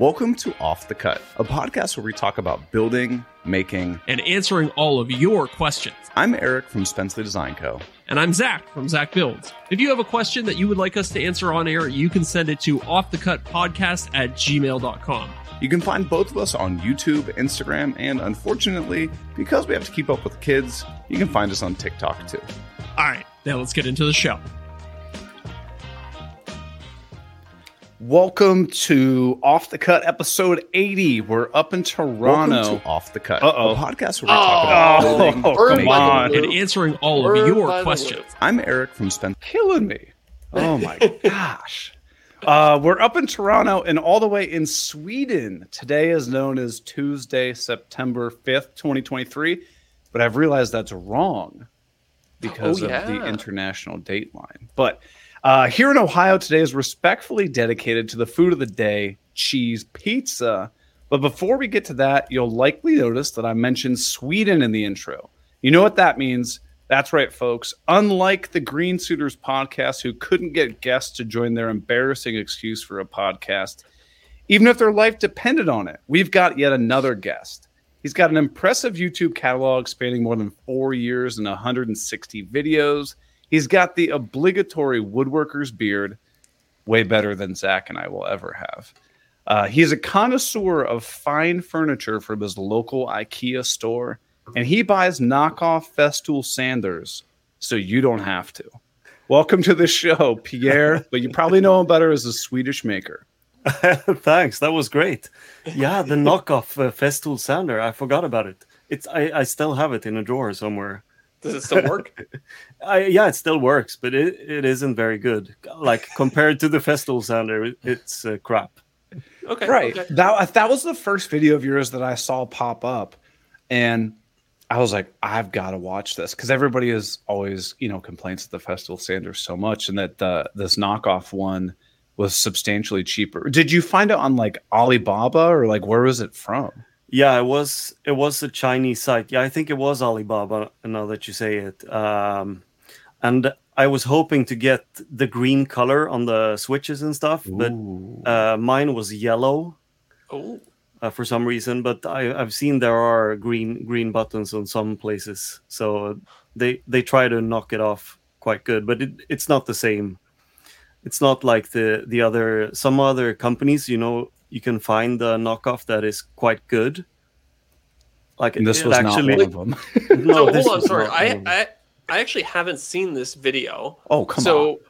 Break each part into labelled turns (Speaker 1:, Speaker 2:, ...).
Speaker 1: Welcome to Off the Cut, a podcast where we talk about building, making,
Speaker 2: and answering all of your questions.
Speaker 1: I'm Eric from Spencley Design Co.
Speaker 2: And I'm Zach from Zach Builds. If you have a question that you would like us to answer on air, you can send it to offthecutpodcast at gmail.com.
Speaker 1: You can find both of us on YouTube, Instagram, and unfortunately, because we have to keep up with kids, you can find us on TikTok too.
Speaker 2: All right, now let's get into the show.
Speaker 1: Welcome to Off the Cut episode 80. We're up in Toronto.
Speaker 3: Welcome to Off the Cut,
Speaker 1: Uh-oh.
Speaker 3: a podcast where we talk about
Speaker 1: Oh,
Speaker 3: building,
Speaker 1: oh, come on.
Speaker 2: And answering all of your questions.
Speaker 3: I'm Eric from Spen.
Speaker 1: killing me. Oh my gosh. Uh, we're up in Toronto and all the way in Sweden. Today is known as Tuesday, September 5th, 2023. But I've realized that's wrong because
Speaker 4: Oh,
Speaker 1: of the international date line. But uh, here in Ohio, today is respectfully dedicated to the food of the day, cheese pizza. But before we get to that, you'll likely notice that I mentioned Sweden in the intro. You know what that means? That's right, folks. Unlike the Green Suitors podcast, who couldn't get guests to join their embarrassing excuse for a podcast, even if their life depended on it, we've got yet another guest. He's got an impressive YouTube catalog spanning more than four years and 160 videos. He's got the obligatory woodworker's beard, way better than Zach and I will ever have. Uh, he's a connoisseur of fine furniture from his local IKEA store, and he buys knockoff Festool sanders so you don't have to. Welcome to the show, Pierre, but you probably know him better as a Swedish maker.
Speaker 5: Thanks, that was great. Yeah, the knockoff uh, Festool sander. I forgot about it. It's I, I still have it in a drawer somewhere.
Speaker 4: Does it still work?
Speaker 5: I, yeah, it still works, but it, it isn't very good. Like compared to the Festool sander, it, it's uh, crap.
Speaker 4: Okay.
Speaker 1: right
Speaker 4: Okay.
Speaker 1: that that was the first video of yours that i saw pop up and i was like i've got to watch this because everybody is always you know complains that the Festool sanders so much and that uh, this knockoff one was substantially cheaper did you find it on like alibaba or like where was it from
Speaker 5: Yeah, it was it was a Chinese site. Yeah, I think it was Alibaba. Now that you say it, um, and I was hoping to get the green color on the switches and stuff, but uh, mine was yellow.
Speaker 4: Oh,
Speaker 5: uh, for some reason, but I, I've seen there are green green buttons on some places, so they they try to knock it off quite good, but it, it's not the same. It's not like the the other some other companies. You know, you can find the knockoff that is quite good. Like
Speaker 1: and this
Speaker 5: it
Speaker 1: was
Speaker 5: actually,
Speaker 1: not one of them
Speaker 5: no,
Speaker 4: so
Speaker 5: this
Speaker 4: hold on. Sorry, I. I I actually haven't seen this video.
Speaker 1: oh come on
Speaker 4: so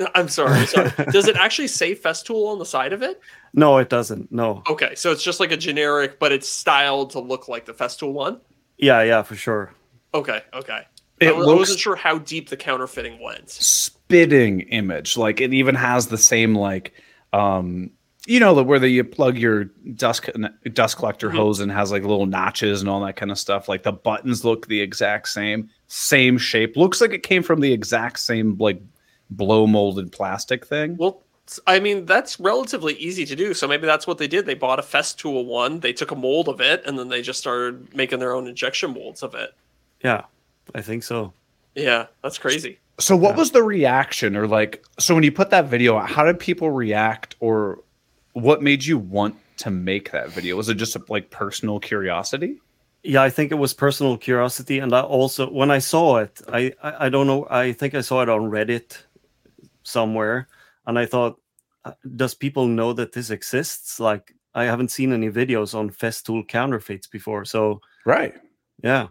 Speaker 4: I'm sorry. Sorry. Does it actually say Festool on the side of it?
Speaker 5: no, it doesn't. No,
Speaker 4: Okay, so it's just like a generic, but it's styled to look like the Festool one.
Speaker 5: yeah, yeah, for sure.
Speaker 4: Okay. Okay.
Speaker 1: It
Speaker 4: I, wa- I wasn't sure how deep the counterfeiting went.
Speaker 1: spitting image. Like it even has the same like um you know where the, you plug your dust dust collector
Speaker 4: Mhm.
Speaker 1: hose and has like little notches and all that kind of stuff. Like the buttons look the exact same, same shape. Looks like it came from the exact same like blow molded plastic thing.
Speaker 4: Well, i mean, that's relatively easy to do. So maybe that's what they did. They bought a Festool one, they took a mold of it, and then they just started making their own injection molds of it.
Speaker 5: Yeah, I think so.
Speaker 4: Yeah, that's crazy.
Speaker 1: So what
Speaker 5: Yeah.
Speaker 1: was the reaction or like so when you put that video out, how did people react or what made you want to make that video? Was it just a, like personal curiosity?
Speaker 5: Yeah, I think it was personal curiosity, and I also when I saw it, I, I I don't know, I think I saw it on Reddit somewhere, and I thought, uh, does people know that this exists? Like, I haven't seen any videos on Festool counterfeits before, so
Speaker 1: Right.
Speaker 5: yeah,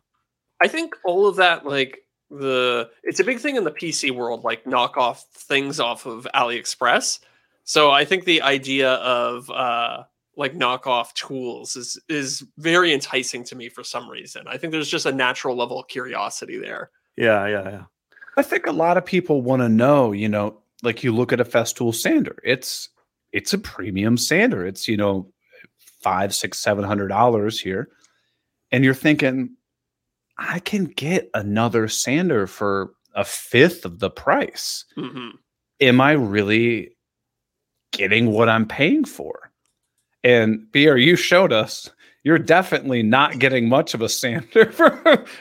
Speaker 4: I think all of that, like the, it's a big thing in the PC world, like knock off things off of AliExpress. So I think the idea of uh, like knockoff tools is is very enticing to me for some reason. I think there's just a natural level of curiosity there.
Speaker 5: yeah, yeah, yeah.
Speaker 1: I think a lot of people want to know, you know, like you look at a Festool sander, it's it's a premium sander. It's, you know, five, six, seven hundred dollars here. And you're thinking, I can get another sander for a fifth of the price.
Speaker 4: hmm
Speaker 1: Am I really getting what I'm paying for? And Pierre, you showed us you're definitely not getting much of a sander for,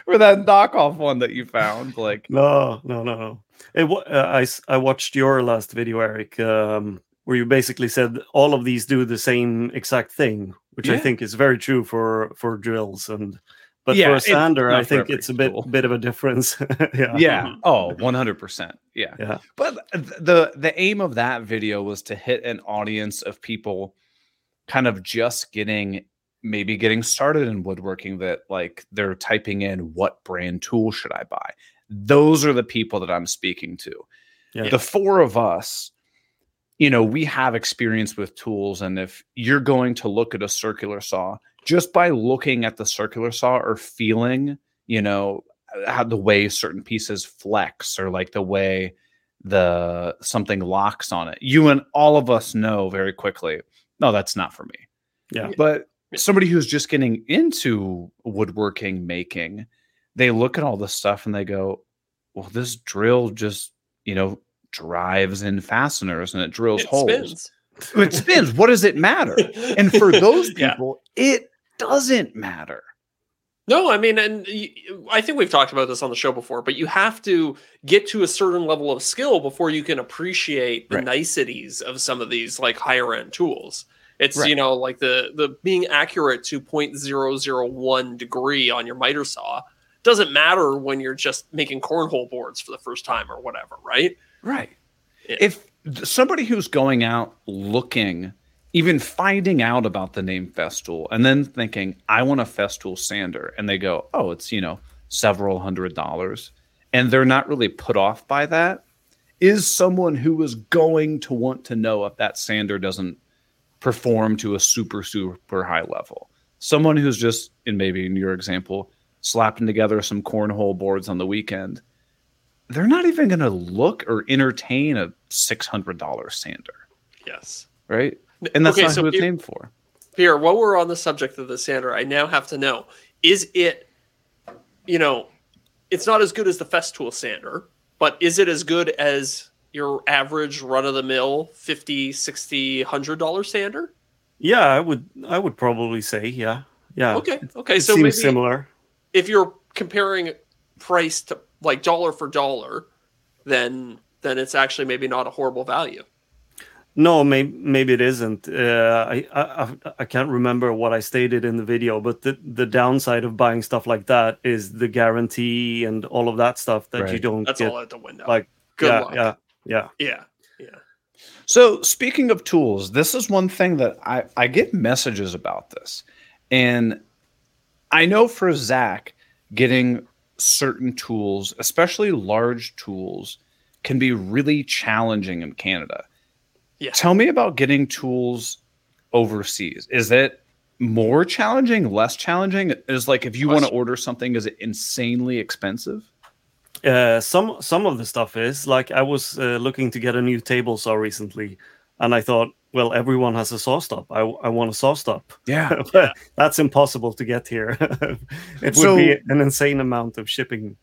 Speaker 1: for that knockoff one that you found. Like,
Speaker 5: No, no, no, no. It, uh, I I watched your last video, Eric. Um, where you basically said all of these do the same exact thing, which I think is very true for for drills and. But
Speaker 1: Yeah,
Speaker 5: for a sander, I think it's a bit
Speaker 1: tool.
Speaker 5: bit of a difference. yeah.
Speaker 1: Yeah. Oh, 100%. Yeah.
Speaker 5: Yeah.
Speaker 1: But the the aim of that video was to hit an audience of people kind of just getting maybe getting started in woodworking that like they're typing in what brand tool should I buy. Those are the people that I'm speaking to.
Speaker 5: Yeah.
Speaker 1: The four of us you know, we have experience with tools and if you're going to look at a circular saw just by looking at the circular saw or feeling, you know, how the way certain pieces flex or like the way the something locks on it. You and all of us know very quickly, no, that's not for me.
Speaker 5: Yeah.
Speaker 1: But somebody who's just getting into woodworking making, they look at all this stuff and they go, well, this drill just, you know, drives in fasteners and it drills
Speaker 4: It
Speaker 1: holes.
Speaker 4: spins.
Speaker 1: It spins. What does it matter? And for those
Speaker 4: Yeah.
Speaker 1: people, it doesn't matter.
Speaker 4: No, I mean, and I think we've talked about this on the show before, but you have to get to a certain level of skill before you can appreciate the
Speaker 1: Right.
Speaker 4: niceties of some of these like higher end tools. It's
Speaker 1: Right.
Speaker 4: you know like the the being accurate to 0.001 degree on your miter saw doesn't matter when you're just making cornhole boards for the first time or whatever, right?
Speaker 1: Right.
Speaker 4: Yeah.
Speaker 1: If somebody who's going out looking, even finding out about the name Festool, and then thinking, I want a Festool sander, and they go, oh, it's, you know, several hundred dollars, and they're not really put off by that, is someone who is going to want to know if that sander doesn't perform to a super, super high level. Someone who's just, in maybe in your example, slapping together some cornhole boards on the weekend they're not even going to look or entertain a $600 sander,
Speaker 4: Yes.
Speaker 1: right? And that's
Speaker 4: Okay,
Speaker 1: not
Speaker 4: so
Speaker 1: who it's
Speaker 4: here-
Speaker 1: for.
Speaker 4: Pierre, while we're on the subject of the sander, I now have to know: is it, you know, it's not as good as the Festool sander, but is it as good as your average run of the mill 50 60 100 dollar sander
Speaker 5: Yeah, I would I would probably say yeah. Yeah.
Speaker 4: okay okay
Speaker 5: It
Speaker 4: so
Speaker 5: seems
Speaker 4: maybe
Speaker 5: similar.
Speaker 4: if you're comparing price to like dollar for dollar then then it's actually maybe not a horrible value
Speaker 5: No, maybe maybe it isn't. Uh, I, I I- I can't remember what I stated in the video, but the the downside of buying stuff like that is the guarantee and all of that stuff that you don't
Speaker 4: that's
Speaker 5: get.
Speaker 4: all out the window
Speaker 5: Like
Speaker 4: good
Speaker 5: yeah,
Speaker 4: luck
Speaker 5: yeah, yeah.
Speaker 4: yeah yeah
Speaker 1: So, speaking of tools, this is one thing that I, I get messages about this. And I know for Zach, getting certain tools, especially large tools, can be really challenging in Canada.
Speaker 4: Yeah.
Speaker 1: Tell me about getting tools overseas. Is it more challenging, less challenging? Is like if you want to order something, is it insanely expensive?
Speaker 5: Uh, some some of the stuff is like I was uh, looking to get a new table saw recently, and I thought, well, everyone has a SawStop. I I want a SawStop.
Speaker 1: Yeah.
Speaker 5: but that's impossible to get here. it
Speaker 1: So-
Speaker 5: would be an insane amount of shipping.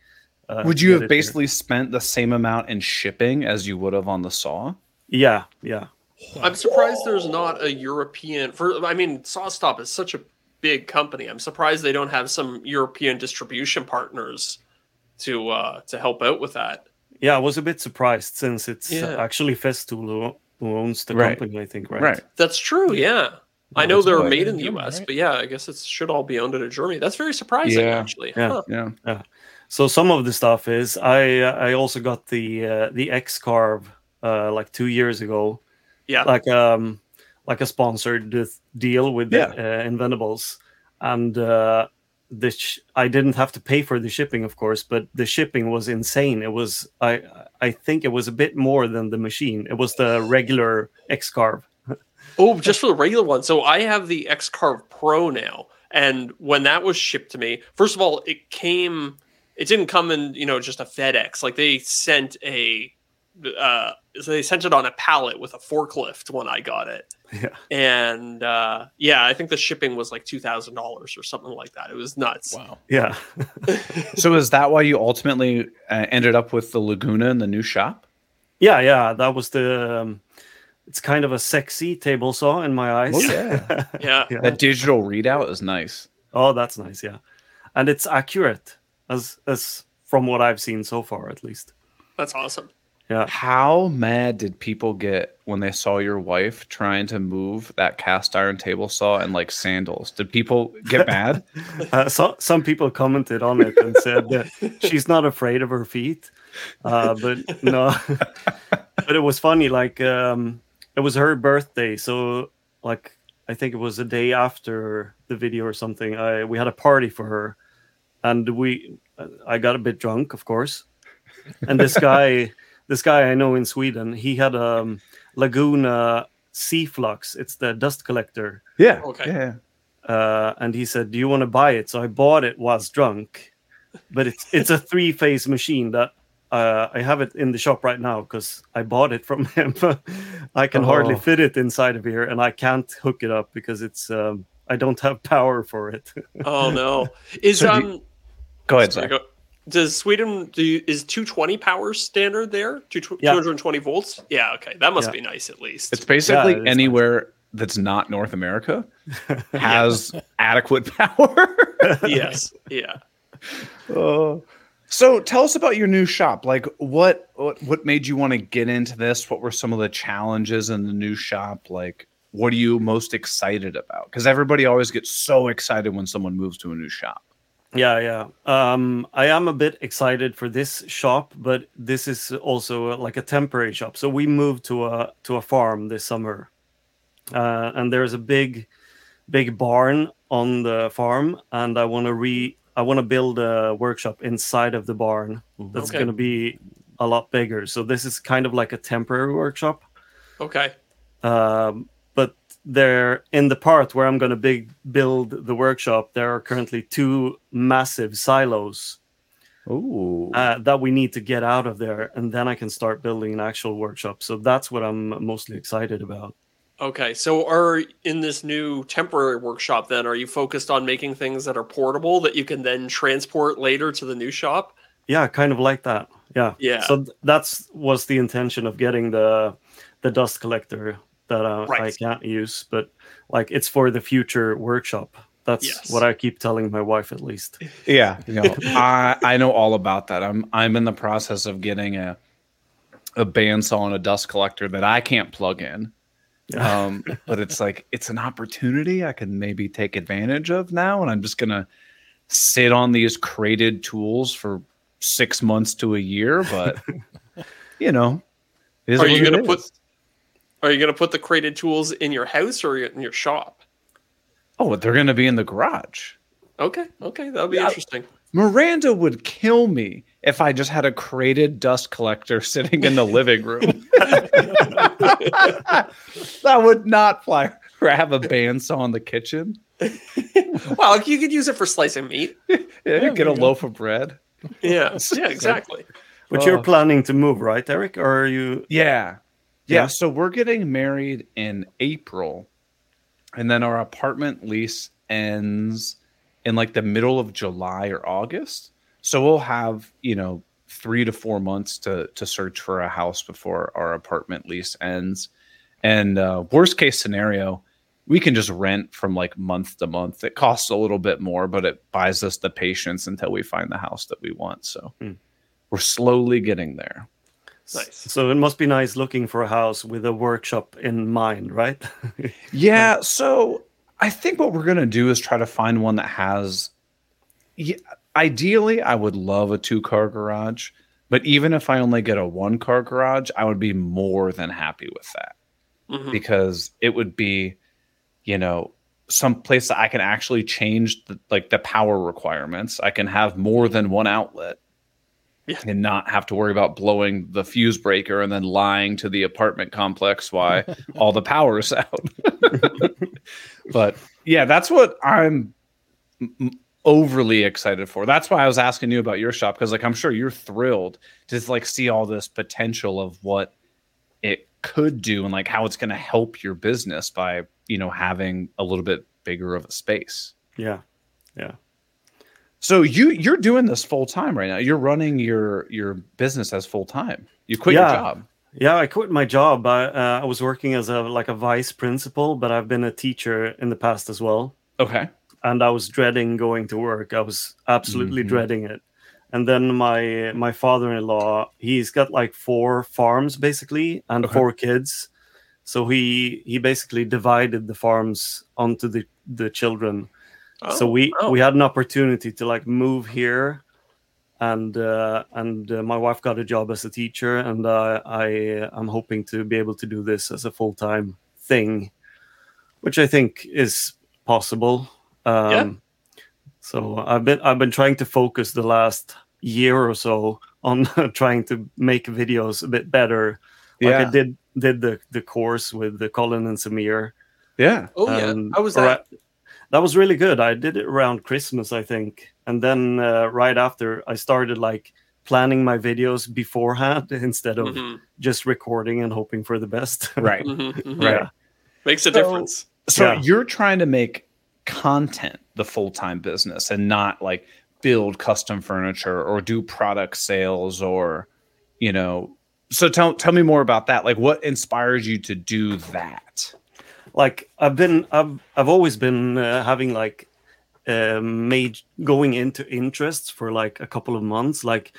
Speaker 5: Uh,
Speaker 1: Would you have
Speaker 5: it here.
Speaker 1: basically spent the same amount in shipping as you would have on the saw?
Speaker 5: Yeah, yeah.
Speaker 4: i'm surprised there's not a european for i mean sawstop is such a big company i'm surprised they don't have some european distribution partners to uh to help out with that
Speaker 5: Yeah, I was a bit surprised since it's uh,
Speaker 4: Yeah.
Speaker 5: actually Festool who, who owns the
Speaker 1: Right.
Speaker 5: company, I think, right?
Speaker 1: Right.
Speaker 4: That's true. Yeah. I know they're
Speaker 3: made
Speaker 4: made
Speaker 3: in
Speaker 4: in the
Speaker 3: Germany,
Speaker 4: U.S.,
Speaker 3: right?
Speaker 4: but yeah, I guess it should all be owned out of Germany. That's very surprising,
Speaker 1: Yeah.
Speaker 4: actually.
Speaker 5: Yeah.
Speaker 4: Huh.
Speaker 1: Yeah.
Speaker 5: So some of the stuff is I uh, I also got the uh, the X-Carve uh, like two years ago,
Speaker 4: Yeah.
Speaker 5: like um like a sponsored deal with
Speaker 1: Yeah.
Speaker 5: uh, Inventables, and uh, the sh- I didn't have to pay for the shipping, of course, but the shipping was insane. It was I I think it was a bit more than the machine. It was the regular X-Carve.
Speaker 4: Oh, just for the regular one. So I have the X-Carve Pro now, and when that was shipped to me, first of all, it came. It didn't come in, you know, just a FedEx. Like they sent a, uh, so they sent it on a pallet with a forklift when I got it.
Speaker 5: Yeah.
Speaker 4: And uh, yeah, I think the shipping was like two thousand dollars or something like that. It was nuts.
Speaker 3: Wow.
Speaker 5: Yeah.
Speaker 1: So is that why you ultimately uh, ended up with the Laguna in the new shop?
Speaker 5: Yeah, yeah, that was the. Um, it's kind of a sexy table saw in my eyes.
Speaker 3: Oh, yeah.
Speaker 4: Yeah.
Speaker 5: Yeah.
Speaker 1: That digital readout is nice.
Speaker 5: Oh, that's nice. Yeah, and it's accurate as as from what I've seen so far, at least.
Speaker 4: That's awesome.
Speaker 5: Yeah.
Speaker 1: How mad did people get when they saw your wife trying to move that cast iron table saw in like sandals? Did people get mad?
Speaker 5: Uh, so, some people commented on it and said that she's not afraid of her feet. Uh, but no, but it was funny. Like um, it was her birthday, so like I think it was a day after the video or something. I we had a party for her, and we I got a bit drunk, of course. And this guy, this guy I know in Sweden, he had a um, Laguna C|Flux. It's the dust collector
Speaker 1: Yeah.
Speaker 4: Okay.
Speaker 1: Yeah.
Speaker 5: uh, and he said, "Do you want to buy it?" So I bought it whilst drunk, but it's it's a three phase machine that uh, I have it in the shop right now because I bought it from him. I can hardly
Speaker 1: Oh.
Speaker 5: fit it inside of here, and I can't hook it up because it's um, I don't have power for it.
Speaker 4: Oh no. Is
Speaker 1: So
Speaker 4: um
Speaker 1: you- Go ahead,
Speaker 4: sorry,
Speaker 1: Zach.
Speaker 4: go- does Sweden do you, is 220 power standard there? Two,
Speaker 5: Yeah.
Speaker 4: 220 volts? Yeah, okay. That must
Speaker 5: Yeah.
Speaker 4: be nice at least.
Speaker 1: It's basically
Speaker 5: it is nice.
Speaker 1: anywhere that's not North America has adequate power.
Speaker 4: yes. Yeah.
Speaker 1: Oh. So tell us about your new shop. Like what what what made you want to get into this? What were some of the challenges in the new shop? Like what are you most excited about? Cuz everybody always gets so excited when someone moves to a new shop.
Speaker 5: Yeah, yeah. Um, I am a bit excited for this shop, but this is also uh, like a temporary shop. So we moved to a to a farm this summer, uh, and there's a big, big barn on the farm, and I want to re I want to build a workshop inside of the barn that's
Speaker 4: Okay.
Speaker 5: going to be a lot bigger. So this is kind of like a temporary workshop.
Speaker 4: Okay.
Speaker 5: Um, but there, in the part where I'm going to big build the workshop, there are currently two massive silos
Speaker 1: Ooh.
Speaker 5: uh, that we need to get out of there, and then I can start building an actual workshop. So that's what I'm mostly excited about.
Speaker 4: Okay. So are in this new temporary workshop then are you focused on making things that are portable that you can then transport later to the new shop?
Speaker 5: Yeah, kind of like that. Yeah.
Speaker 4: Yeah.
Speaker 5: So th- that's was the intention of getting the the dust collector that uh, I
Speaker 4: Right.
Speaker 5: can't use, but like it's for the future workshop. That's
Speaker 4: Yes.
Speaker 5: what I keep telling my wife, at least.
Speaker 1: Yeah, you know, I I know all about that. I'm I'm in the process of getting a a bandsaw and a dust collector that I can't plug in. Um, but it's like it's an opportunity I can maybe take advantage of now, and I'm just gonna sit on these crated tools for six months to a year. But you know,
Speaker 4: Are you gonna put
Speaker 1: is.
Speaker 4: Are you gonna put the crated tools in your house or in your shop?
Speaker 1: Oh, they're gonna be in the garage.
Speaker 4: Okay. Okay. That'll be
Speaker 1: Yeah.
Speaker 4: interesting.
Speaker 1: Miranda would kill me if I just had a crated dust collector sitting in the living room. that would not fly. Or have a bandsaw in the kitchen.
Speaker 4: well, you could use it for slicing meat.
Speaker 1: Yeah,
Speaker 3: Yeah,
Speaker 1: get a
Speaker 3: go.
Speaker 1: loaf of bread.
Speaker 4: Yeah. Yeah, exactly.
Speaker 5: But
Speaker 1: Oh.
Speaker 5: you're planning to move, right, Eric? Or are you?
Speaker 1: Yeah.
Speaker 5: Yeah.
Speaker 1: Yeah. So we're getting married in April. And then our apartment lease ends in like the middle of July or August. So we'll have, you know, three to four months to to search for a house before our apartment lease ends. And uh, worst case scenario, we can just rent from like month to month. It costs a little bit more, but it buys us the patience until we find the house that we want. So
Speaker 5: Hmm.
Speaker 1: we're slowly getting there.
Speaker 4: Nice.
Speaker 5: So it must be nice looking for a house with a workshop in mind, right?
Speaker 1: Yeah, so I think what we're gonna do is try to find one that has. Yeah, ideally, I would love a two-car garage, but even if I only get a one-car garage, I would be more than happy with that
Speaker 4: Mhm.
Speaker 1: because it would be, you know, some place that I can actually change the, like the power requirements. I can have more than one outlet.
Speaker 4: Yeah.
Speaker 1: And not have to worry about blowing the fuse breaker and then lying to the apartment complex why all the power's out. but yeah, that's what I'm overly excited for. That's why I was asking you about your shop because, like, I'm sure you're thrilled to just, like see all this potential of what it could do and like how it's going to help your business by you know having a little bit bigger of a space.
Speaker 5: Yeah. Yeah.
Speaker 1: So you you're doing this full time right now. You're running your your business as full time. You quit
Speaker 5: Yeah.
Speaker 1: your job.
Speaker 5: Yeah, I quit my job. I, uh, I was working as a like a vice principal, but I've been a teacher in the past as well.
Speaker 1: Okay.
Speaker 5: and I was dreading going to work. I was absolutely
Speaker 1: Mhm.
Speaker 5: dreading it. and then my my father-in-law he's got like four farms basically and
Speaker 1: Okay.
Speaker 5: four kids so he he basically divided the farms onto the the children so
Speaker 4: Oh,
Speaker 5: we
Speaker 4: oh.
Speaker 5: we had an opportunity to like move here and uh, and uh, my wife got a job as a teacher and uh, i am hoping to be able to do this as a full-time thing which i think is possible um,
Speaker 4: Yeah.
Speaker 5: so i've been i've been trying to focus the last year or so on trying to make videos a bit better like
Speaker 1: Yeah.
Speaker 5: i did did the the course with the colin and samir
Speaker 1: Yeah.
Speaker 4: Oh yeah,
Speaker 5: and
Speaker 4: how was
Speaker 5: ara-
Speaker 4: that?
Speaker 5: That was really good. I did it around Christmas, I think, and then uh, right after I started like planning my videos beforehand instead of
Speaker 4: Mhm,
Speaker 5: just recording and hoping for the best.
Speaker 1: Right.
Speaker 4: mhm, mhm.
Speaker 1: Right.
Speaker 4: Makes a
Speaker 1: So-
Speaker 4: difference.
Speaker 1: So
Speaker 5: Yeah.
Speaker 1: you're trying to make content the full-time business and not like build custom furniture or do product sales or you know so tell tell me more about that like what inspires you to do that
Speaker 5: like I've been, I've, I've always been uh, having like um, made going into interests for like a couple of months. Like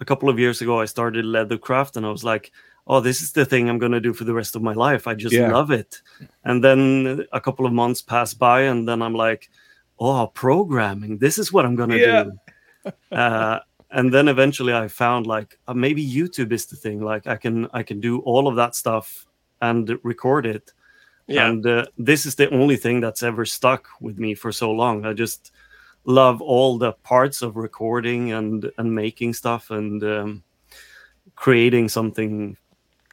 Speaker 5: a couple of years ago, I started leathercraft, and I was like, "Oh, this is the thing I'm gonna do for the rest of my life. I just
Speaker 1: Yeah.
Speaker 5: love it." And then a couple of months pass by, and then I'm like, "Oh, programming. This is what I'm gonna
Speaker 1: Yeah.
Speaker 5: do." uh, and then eventually, I found like uh, maybe YouTube is the thing. Like I can, I can do all of that stuff and record it
Speaker 4: Yeah,
Speaker 5: and uh, this is the only thing that's ever stuck with me for so long. I just love all the parts of recording and and making stuff and um, creating something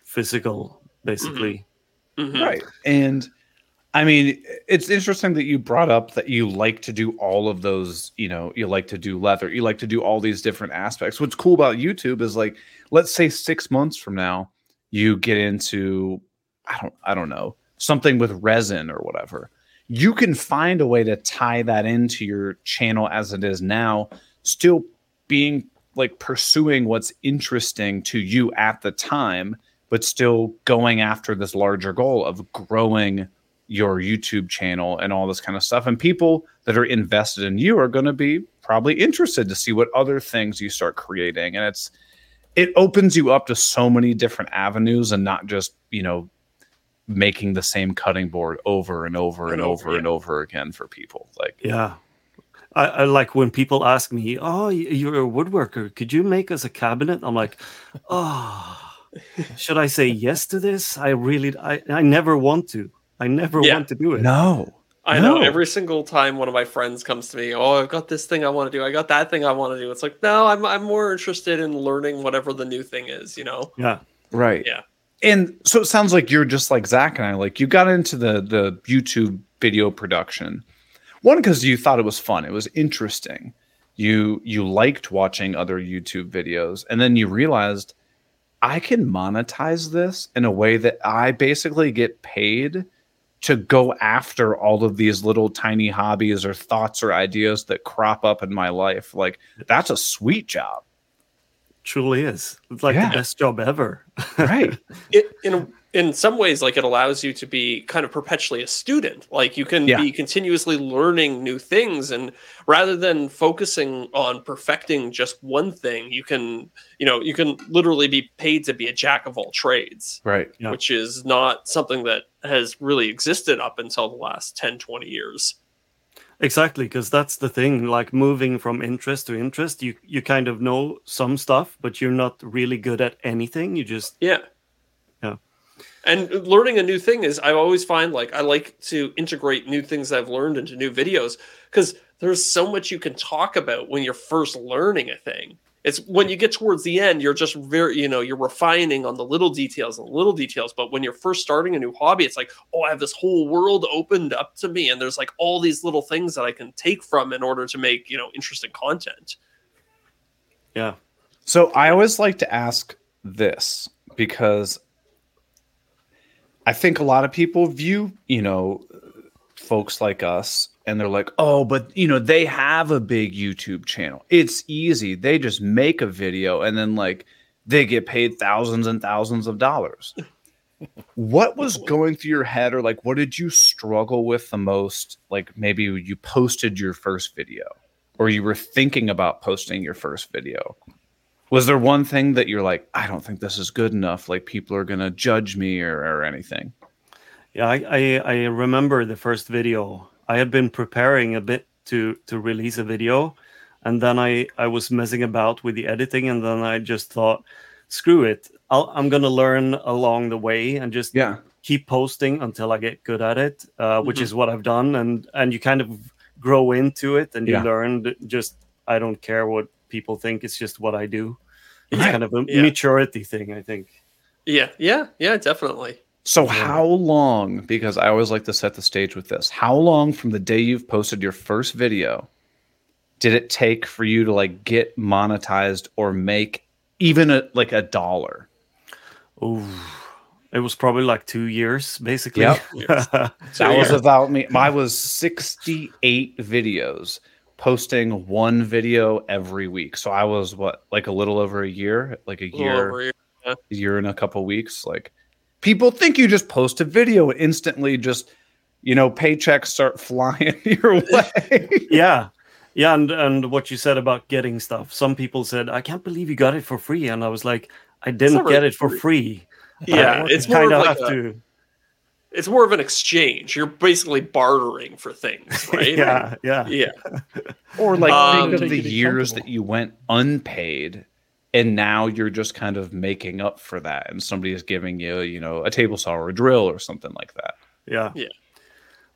Speaker 5: physical basically.
Speaker 4: Mhm.
Speaker 1: right. And i mean it's interesting that you brought up that you like to do all of those you know you like to do leather you like to do all these different aspects. What's cool about youtube is like let's say six months from now you get into i don't i don't know something with resin or whatever you can find a way to tie that into your channel as it is now still being like pursuing what's interesting to you at the time but still going after this larger goal of growing your YouTube channel and all this kind of stuff. And people that are invested in you are going to be probably interested to see what other things you start creating. And it's, it opens you up to so many different avenues and not just, you know, making the same cutting board over and over and,
Speaker 4: And
Speaker 1: over,
Speaker 4: over,
Speaker 1: and over again for people. Like,
Speaker 5: yeah I, I like when people ask me oh you're a woodworker could you make us a cabinet i'm like oh should i say yes to this i really i, I never want to i never
Speaker 4: Yeah.
Speaker 5: want to do it
Speaker 1: no.
Speaker 4: I know.
Speaker 1: No.
Speaker 4: Every single time one of my friends comes to me, oh, I've got this thing I want to do. I got that thing I want to do. It's like, no, I'm I'm more interested in learning whatever the new thing is. You know?
Speaker 5: yeah
Speaker 1: Right.
Speaker 4: Yeah.
Speaker 1: And so it sounds like you're just like Zach and I. Like you got into the the YouTube video production. One because you thought it was fun. It was interesting. You you liked watching other YouTube videos, and then you realized I can monetize this in a way that I basically get paid to go after all of these little tiny hobbies or thoughts or ideas that crop up in my life. Like that's a sweet job.
Speaker 5: Truly is it's like
Speaker 1: Yeah.
Speaker 5: the best job ever
Speaker 1: Right.
Speaker 4: it, in in some ways like it allows you to be kind of perpetually a student like you can
Speaker 1: Yeah.
Speaker 4: be continuously learning new things and rather than focusing on perfecting just one thing you can you know you can literally be paid to be a jack of all trades
Speaker 1: Right.
Speaker 5: Yeah.
Speaker 4: which is not something that has really existed up until the last 10 20 years
Speaker 5: Exactly, because that's the thing. Like moving from interest to interest, you you kind of know some stuff, but you're not really good at anything. You just
Speaker 4: Yeah.
Speaker 5: Yeah.
Speaker 4: And learning a new thing is, I always find like I like to integrate new things I've learned into new videos because there's so much you can talk about when you're first learning a thing. It's when you get towards the end, you're just very, you know, you're refining on the little details and little details. But when you're first starting a new hobby, it's like, oh, I have this whole world opened up to me, and there's like all these little things that I can take from in order to make, you know, interesting content.
Speaker 5: yeah.
Speaker 1: So I always like to ask this because I think a lot of people view, you know, folks like us and they're like, "Oh, but you know, they have a big YouTube channel. It's easy. They just make a video and then like they get paid thousands and thousands of dollars." what was going through your head or like what did you struggle with the most like maybe you posted your first video or you were thinking about posting your first video, was there one thing that you're like, I don't think this is good enough? Like people are gonna judge me or, or anything?
Speaker 5: Yeah, I, I, I remember the first video. I had been preparing a bit to to release a video, and then I I was messing about with the editing, and then I just thought, screw it, I'll, I'm gonna learn along the way and just
Speaker 1: Yeah.
Speaker 5: keep posting until I get good at it, uh, which
Speaker 4: Mhm.
Speaker 5: is what I've done, and and you kind of grow into it, and you learn just I don't care what people think; it's just what I do. It's
Speaker 1: Right.
Speaker 5: kind of a
Speaker 4: Yeah.
Speaker 5: maturity thing, I think.
Speaker 4: Yeah, yeah, yeah, definitely.
Speaker 1: So
Speaker 5: Yeah.
Speaker 1: how long? Because I always like to set the stage with this. How long from the day you've posted your first video did it take for you to like get monetized or make even a like a dollar?
Speaker 5: Ooh, it was probably like two years, basically.
Speaker 1: Yep. That was about me. I was 68 videos posting one video every week. So I was what, like a little over a year, like a
Speaker 4: a little
Speaker 1: year,
Speaker 4: over
Speaker 1: a year and a couple weeks. Like people think you just post a video and instantly just, you know, paychecks start flying your way.
Speaker 5: yeah yeah and and what you said about getting stuff some people said i can't believe you got it for free and i was like i didn't get
Speaker 4: really
Speaker 5: it for
Speaker 4: free.
Speaker 5: free
Speaker 4: Yeah,
Speaker 5: I
Speaker 4: it's
Speaker 5: kind
Speaker 4: of
Speaker 5: of
Speaker 4: like
Speaker 5: have
Speaker 4: a,
Speaker 5: to
Speaker 4: it's more of an exchange. You're basically bartering for things, right?
Speaker 5: yeah yeah
Speaker 4: Yeah.
Speaker 1: or like
Speaker 4: Um,
Speaker 1: think of the years that you went unpaid and now you're just kind of making up for that and somebody is giving you, you know, a table saw or a drill or something like that.
Speaker 5: yeah
Speaker 4: Yeah.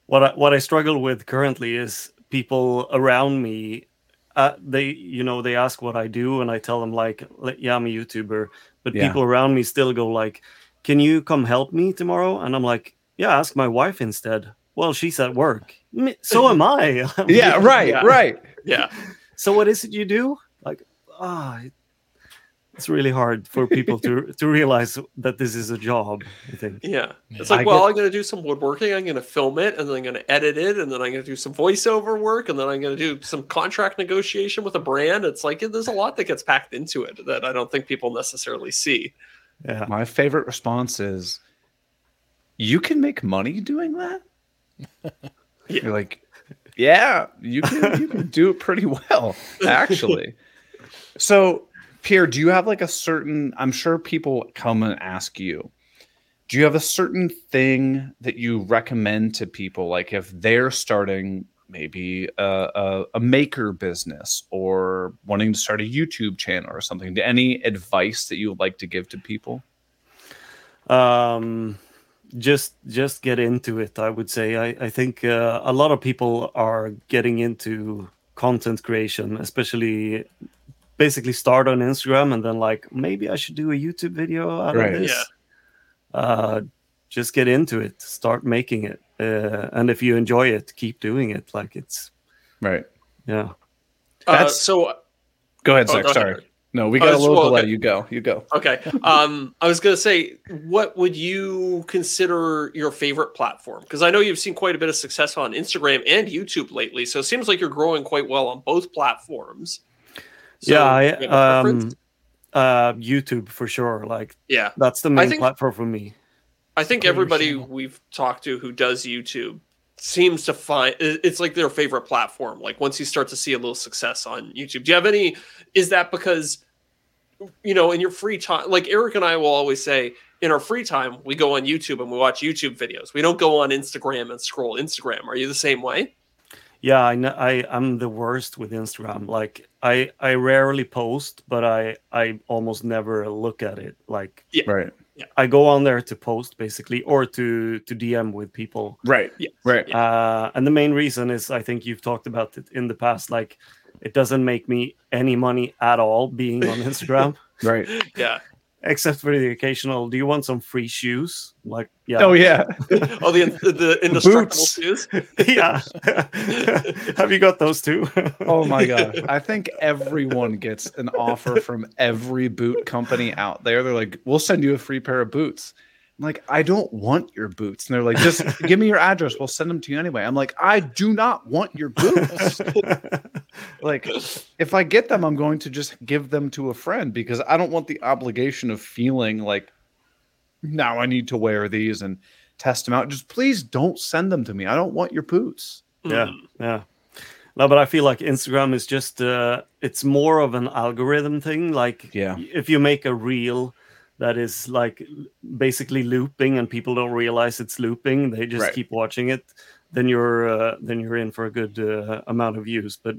Speaker 5: what I, what i struggle with currently is people around me uh, they you know they ask what i do and i tell them like like, yeah i'm a youtuber but
Speaker 1: Yeah.
Speaker 5: people around me still go like can you come help me tomorrow and i'm like yeah ask my wife instead well she's at work so am i
Speaker 1: Yeah, right,
Speaker 4: Yeah.
Speaker 1: right.
Speaker 4: Yeah.
Speaker 5: so what is it you do like ah it- it's really hard for people to to realize that this is a job i think
Speaker 4: Yeah. It's
Speaker 1: I
Speaker 4: like, well,
Speaker 1: get-
Speaker 4: I'm going to do some woodworking. I'm going to film it, and then I'm going to edit it, and then I'm going to do some voiceover work, and then I'm going to do some contract negotiation with a brand. It's like there's a lot that gets packed into it that I don't think people necessarily see.
Speaker 5: yeah
Speaker 1: My favorite response is you can make money doing that?
Speaker 4: Yeah.
Speaker 1: You're like, yeah, you can you can do it pretty well, actually. So, Pierre, do you have like a certain I'm sure people come and ask you, do you have a certain thing that you recommend to people like if they're starting maybe a, a, a maker business or wanting to start a YouTube channel or something? Any advice that you would like to give to people?
Speaker 5: um just just get into it i would say i i think uh, a lot of people are getting into content creation especially basically start on instagram and then like maybe i should do a youtube video out
Speaker 1: Right.
Speaker 5: of this
Speaker 4: Yeah.
Speaker 5: uh just get into it start making it uh, and if you enjoy it keep doing it like it's
Speaker 1: Right.
Speaker 5: yeah
Speaker 4: Uh,
Speaker 1: That's-
Speaker 4: so
Speaker 1: Go ahead,
Speaker 4: Oh,
Speaker 1: Zach.
Speaker 4: go
Speaker 1: Sorry.
Speaker 4: Eric.
Speaker 1: No, we
Speaker 4: Oh,
Speaker 1: got a little
Speaker 4: well,
Speaker 1: delay.
Speaker 4: okay.
Speaker 1: You go. You go.
Speaker 4: Okay. Um, I was going to say, what would you consider your favorite platform? Because I know you've seen quite a bit of success on Instagram and YouTube lately. So it seems like you're growing quite well on both platforms. So,
Speaker 5: yeah
Speaker 4: do you
Speaker 5: i
Speaker 4: have a preference?
Speaker 5: um uh youtube for sure like
Speaker 4: yeah.
Speaker 5: that's the main
Speaker 4: think-
Speaker 5: platform for me
Speaker 4: I think
Speaker 6: Creator
Speaker 4: everybody we've talked to who does YouTube seems to find it's like their favorite platform. Like once you start to see a little success on YouTube, do you have any? Is that because you know in your free time? Like Eric and I will always say, in our free time, we go on YouTube and we watch YouTube videos. We don't go on Instagram and scroll Instagram. Are you the same way?
Speaker 5: Yeah, I know. I I'm the worst with Instagram. Like I I rarely post, but I I almost never look at it. Like
Speaker 1: Right. Yeah.
Speaker 5: I go on there to post basically, or to to DM with people.
Speaker 1: Right.
Speaker 4: Yes.
Speaker 1: Right.
Speaker 5: Uh, and the main reason is I think you've talked about it in the past. Like it doesn't make me any money at all being on Instagram,
Speaker 1: Right.
Speaker 4: Yeah.
Speaker 5: Except for the occasional. Do you want some free shoes? Like yeah,
Speaker 1: Oh yeah.
Speaker 4: Oh, the the indestructible
Speaker 1: Boots.
Speaker 4: shoes.
Speaker 5: yeah. Have you got those too?
Speaker 1: Oh my god. I think everyone gets an offer from every boot company out there. They're like, "We'll send you a free pair of boots." I'm like, "I don't want your boots." And they're like, "Just give me your address. We'll send them to you anyway." I'm like, "I do not want your boots." like if I get them, I'm going to just give them to a friend because I don't want the obligation of feeling like now I need to wear these and test them out. Just please don't send them to me. I don't want your boots.
Speaker 5: yeah
Speaker 4: Mm.
Speaker 5: yeah No, but I feel like Instagram is just uh, it's more of an algorithm thing. Like
Speaker 1: Yeah.
Speaker 5: if you make a reel that is like basically looping and people don't realize it's looping, they just
Speaker 1: Right.
Speaker 5: keep watching it, then you're uh, then you're in for a good uh, amount of views. But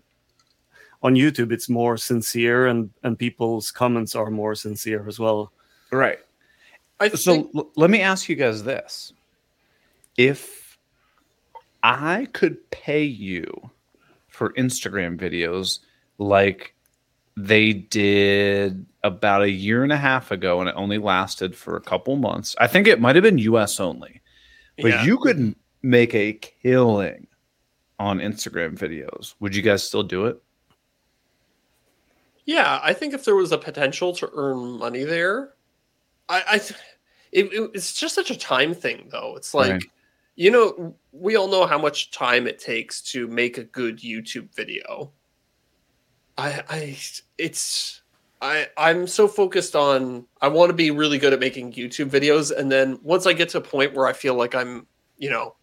Speaker 5: on YouTube, it's more sincere and and people's comments are more sincere as well.
Speaker 1: Right.
Speaker 4: I
Speaker 1: So
Speaker 4: think
Speaker 1: l- let me ask you guys this. If I could pay you for Instagram videos like they did about a year and a half ago and it only lasted for a couple months. I think it might have been US only. But
Speaker 4: yeah.
Speaker 1: you could make a killing on Instagram videos. Would you guys still do it?
Speaker 4: Yeah, I think if there was a potential to earn money there, I, I th- it, it- it's just such a time thing, though. It's like,
Speaker 1: Right.
Speaker 4: you know, we all know how much time it takes to make a good YouTube video. I, I, it's, I, I'm so focused on. I want to be really good at making YouTube videos, and then once I get to a point where I feel like I'm, you know,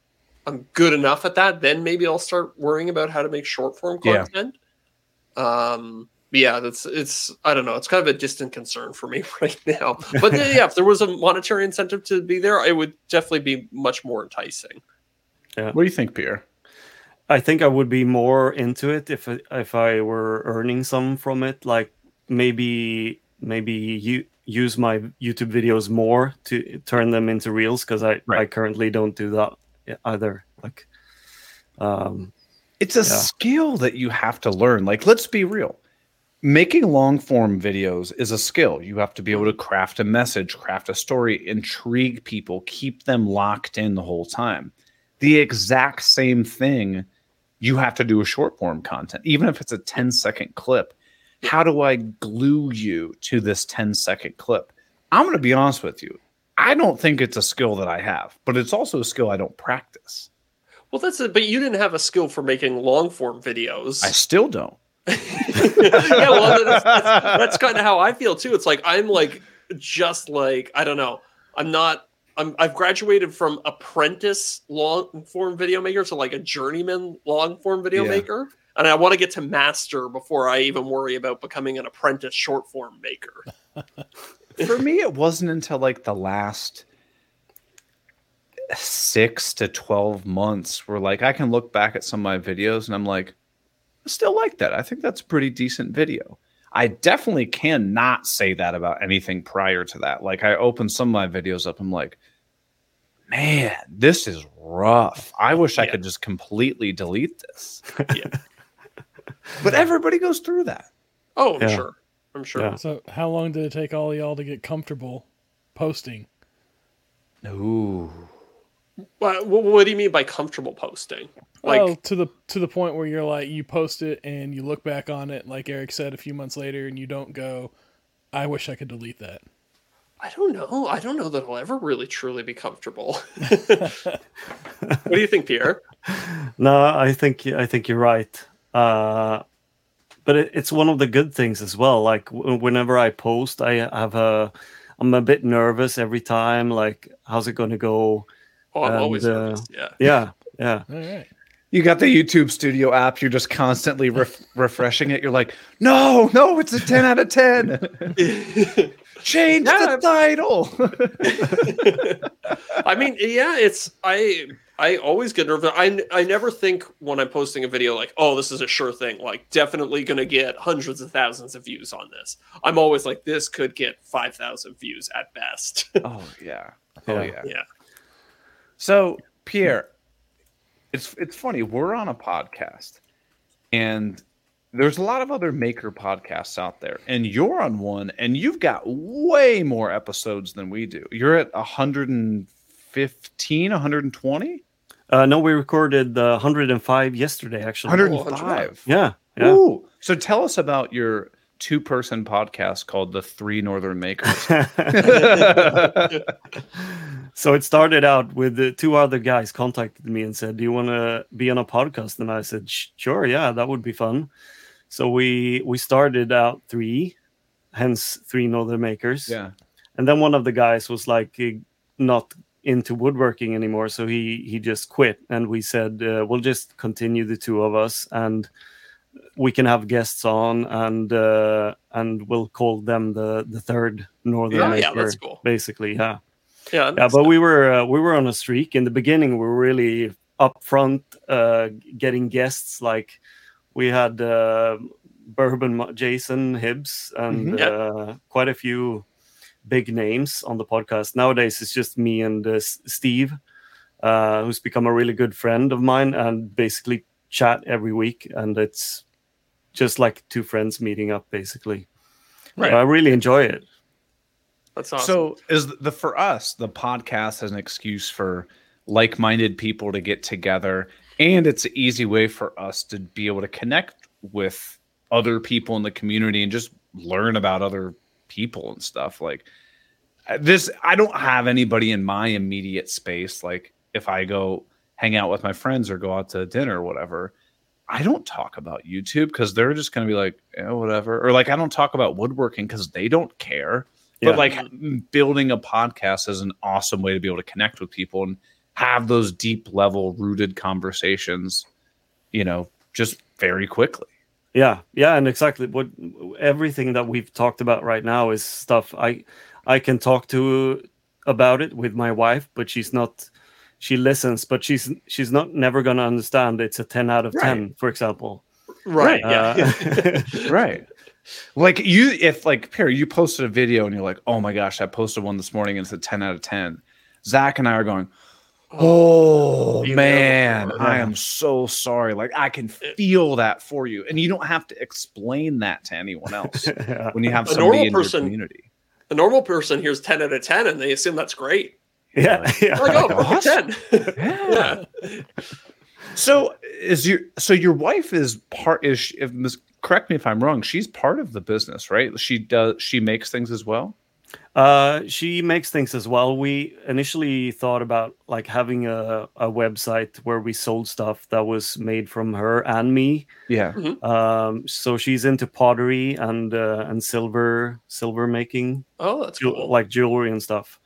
Speaker 4: I'm good enough at that, then maybe I'll start worrying about how to make short form content.
Speaker 1: Yeah.
Speaker 4: content. Um, yeah, that's it's I don't know, it's kind of a distant concern for me right now. But then, yeah, if there was a monetary incentive to be there, it would definitely be much more enticing. Yeah.
Speaker 1: What do you think, Pierre?
Speaker 5: I think I would be more into it if if I were earning some from it. Like maybe maybe you use my YouTube videos more to turn them into reels because I I currently don't do that either. Like, um,
Speaker 1: It's a
Speaker 5: Yeah.
Speaker 1: skill that you have to learn. Like, let's be real. Making long form videos is a skill. You have to be able to craft a message, craft a story, intrigue people, keep them locked in the whole time. The exact same thing you have to do with short form content, even if it's a 10 second clip. How do I glue you to this 10 second clip? I'm going to be honest with you. I don't think it's a skill that I have, but it's also a skill I don't practice.
Speaker 4: Well, that's it. But you didn't have a skill for making long form videos.
Speaker 1: I still don't.
Speaker 4: yeah, well, that's, that's, that's kind of how I feel too. It's like I'm like just like I don't know. I'm not. I'm. I've graduated from apprentice long form video maker to like a journeyman long form video
Speaker 1: Yeah.
Speaker 4: maker, and I want to get to master before I even worry about becoming an apprentice short form maker.
Speaker 1: for me it wasn't until like the last six to 12 months where like i can look back at some of my videos and i'm like i still like that. I think that's a pretty decent video. I definitely cannot say that about anything prior to that. Like i open some of my videos up i'm like man this is rough. I wish i could just completely delete this.
Speaker 4: Yeah.
Speaker 1: But everybody goes through that
Speaker 4: Oh, I'm
Speaker 5: Yeah.
Speaker 4: sure. I'm sure.
Speaker 5: Yeah.
Speaker 6: So, how long did it take all y'all to get comfortable posting?
Speaker 1: ooh
Speaker 4: What, what, what do you mean by comfortable posting? Like,
Speaker 6: well, to the to the point where you're like, you post it and you look back on it, like Eric said, a few months later, and you don't go, "I wish I could delete that."
Speaker 4: I don't know. I don't know that I'll ever really truly be comfortable. what do you think, Pierre?
Speaker 5: no, I think I think you're right. Uh, but it, it's one of the good things as well. Like w- whenever I post, I have a I'm a bit nervous every time. Like, how's it going to go?
Speaker 4: Oh, I'm
Speaker 5: And,
Speaker 4: always
Speaker 5: uh,
Speaker 4: nervous. Yeah.
Speaker 5: Yeah, yeah.
Speaker 6: All right.
Speaker 1: You got the YouTube Studio app. You're just constantly ref- refreshing it. You're like, no, no, it's a 10 out of 10. Change
Speaker 4: Yeah.
Speaker 1: the title.
Speaker 4: I mean, yeah, it's I I always get nervous. I I never think when I'm posting a video like, oh, this is a sure thing. Like, definitely gonna get hundreds of thousands of views on this. I'm always like, this could get five thousand views at best.
Speaker 1: oh, yeah. Oh,
Speaker 5: Yeah.
Speaker 1: yeah.
Speaker 4: yeah.
Speaker 1: So, Pierre, it's it's funny. We're on a podcast, and there's a lot of other maker podcasts out there, and you're on one, and you've got way more episodes than we do. You're at 115, 120,
Speaker 5: Uh, no, we recorded uh, 105 yesterday, actually.
Speaker 1: 105.
Speaker 5: Yeah, yeah.
Speaker 1: Ooh. So tell us about your two person podcast called The Three Northern Makers.
Speaker 5: so it started out with the two other guys contacted me and said, "Do you want to be on a podcast?" And I said, "Sure, yeah, that would be fun." So we we started out three, hence three Northern Makers.
Speaker 1: yeah.
Speaker 5: And then one of the guys was like, eh, not into woodworking anymore, so he he just quit, and we said uh, we'll just continue the two of us, and we can have guests on, and uh, and we'll call them the the third Northern
Speaker 4: Yeah, yeah,
Speaker 5: Maker,
Speaker 4: that's cool.
Speaker 5: basically, yeah.
Speaker 4: Yeah,
Speaker 5: Yeah, but we were uh, we were on a streak in the beginning. We were really upfront, uh, getting guests. Like we had uh, Bourbon Jason Hibbs and
Speaker 1: Mhm.
Speaker 5: Uh, quite a few big names on the podcast. Nowadays, it's just me and uh, Steve, uh, who's become a really good friend of mine, and basically chat every week. And it's just like two friends meeting up, basically.
Speaker 4: Right.
Speaker 5: I really enjoy it.
Speaker 4: that's awesome.
Speaker 1: So is the for us the podcast as an excuse for like-minded people to get together and it's an easy way for us to be able to connect with other people in the community and just learn about other people and stuff like this I don't have anybody in my immediate space like if I go hang out with my friends or go out to dinner or whatever I don't talk about YouTube because they're just going to be like, eh, whatever. Or like, I don't talk about woodworking because they don't care.
Speaker 5: Yeah.
Speaker 1: But like building a podcast is an awesome way to be able to connect with people and have those deep level rooted conversations, you know, just very quickly.
Speaker 5: Yeah, yeah, and exactly what everything that we've talked about right now is stuff I I can talk to about it with my wife, but she's not she listens, but she's she's not never gonna understand it's a 10 out of 10,
Speaker 1: Right.
Speaker 5: for example.
Speaker 4: right, yeah.
Speaker 5: Uh,
Speaker 1: Right. Like you, if like Perry, you posted a video and you're like, oh my gosh, I posted one this morning and it's a 10 out of 10. Zach and I are going, oh
Speaker 4: You
Speaker 1: man,
Speaker 4: know.
Speaker 1: I am so sorry. Like I can feel that for you. And you don't have to explain that to anyone else
Speaker 5: yeah.
Speaker 1: when you have
Speaker 4: A
Speaker 1: somebody
Speaker 4: normal
Speaker 1: in
Speaker 4: person-
Speaker 1: your community.
Speaker 4: A normal person hears 10 out of 10 and they assume that's great.
Speaker 5: yeah, yeah.
Speaker 4: They're like, oh,
Speaker 1: Awesome.
Speaker 4: 10. yeah.
Speaker 1: So is your so your wife is part is she, if this, correct me if I'm wrong. She's part of the business, right? She does she makes things as well.
Speaker 5: Uh, she makes things as well. We initially thought about like having a, a website where we sold stuff that was made from her and me.
Speaker 1: Yeah.
Speaker 5: Um, so she's into pottery and uh, and silver silver making,
Speaker 4: Oh, that's
Speaker 5: jewel-
Speaker 4: cool.
Speaker 5: like jewelry and stuff.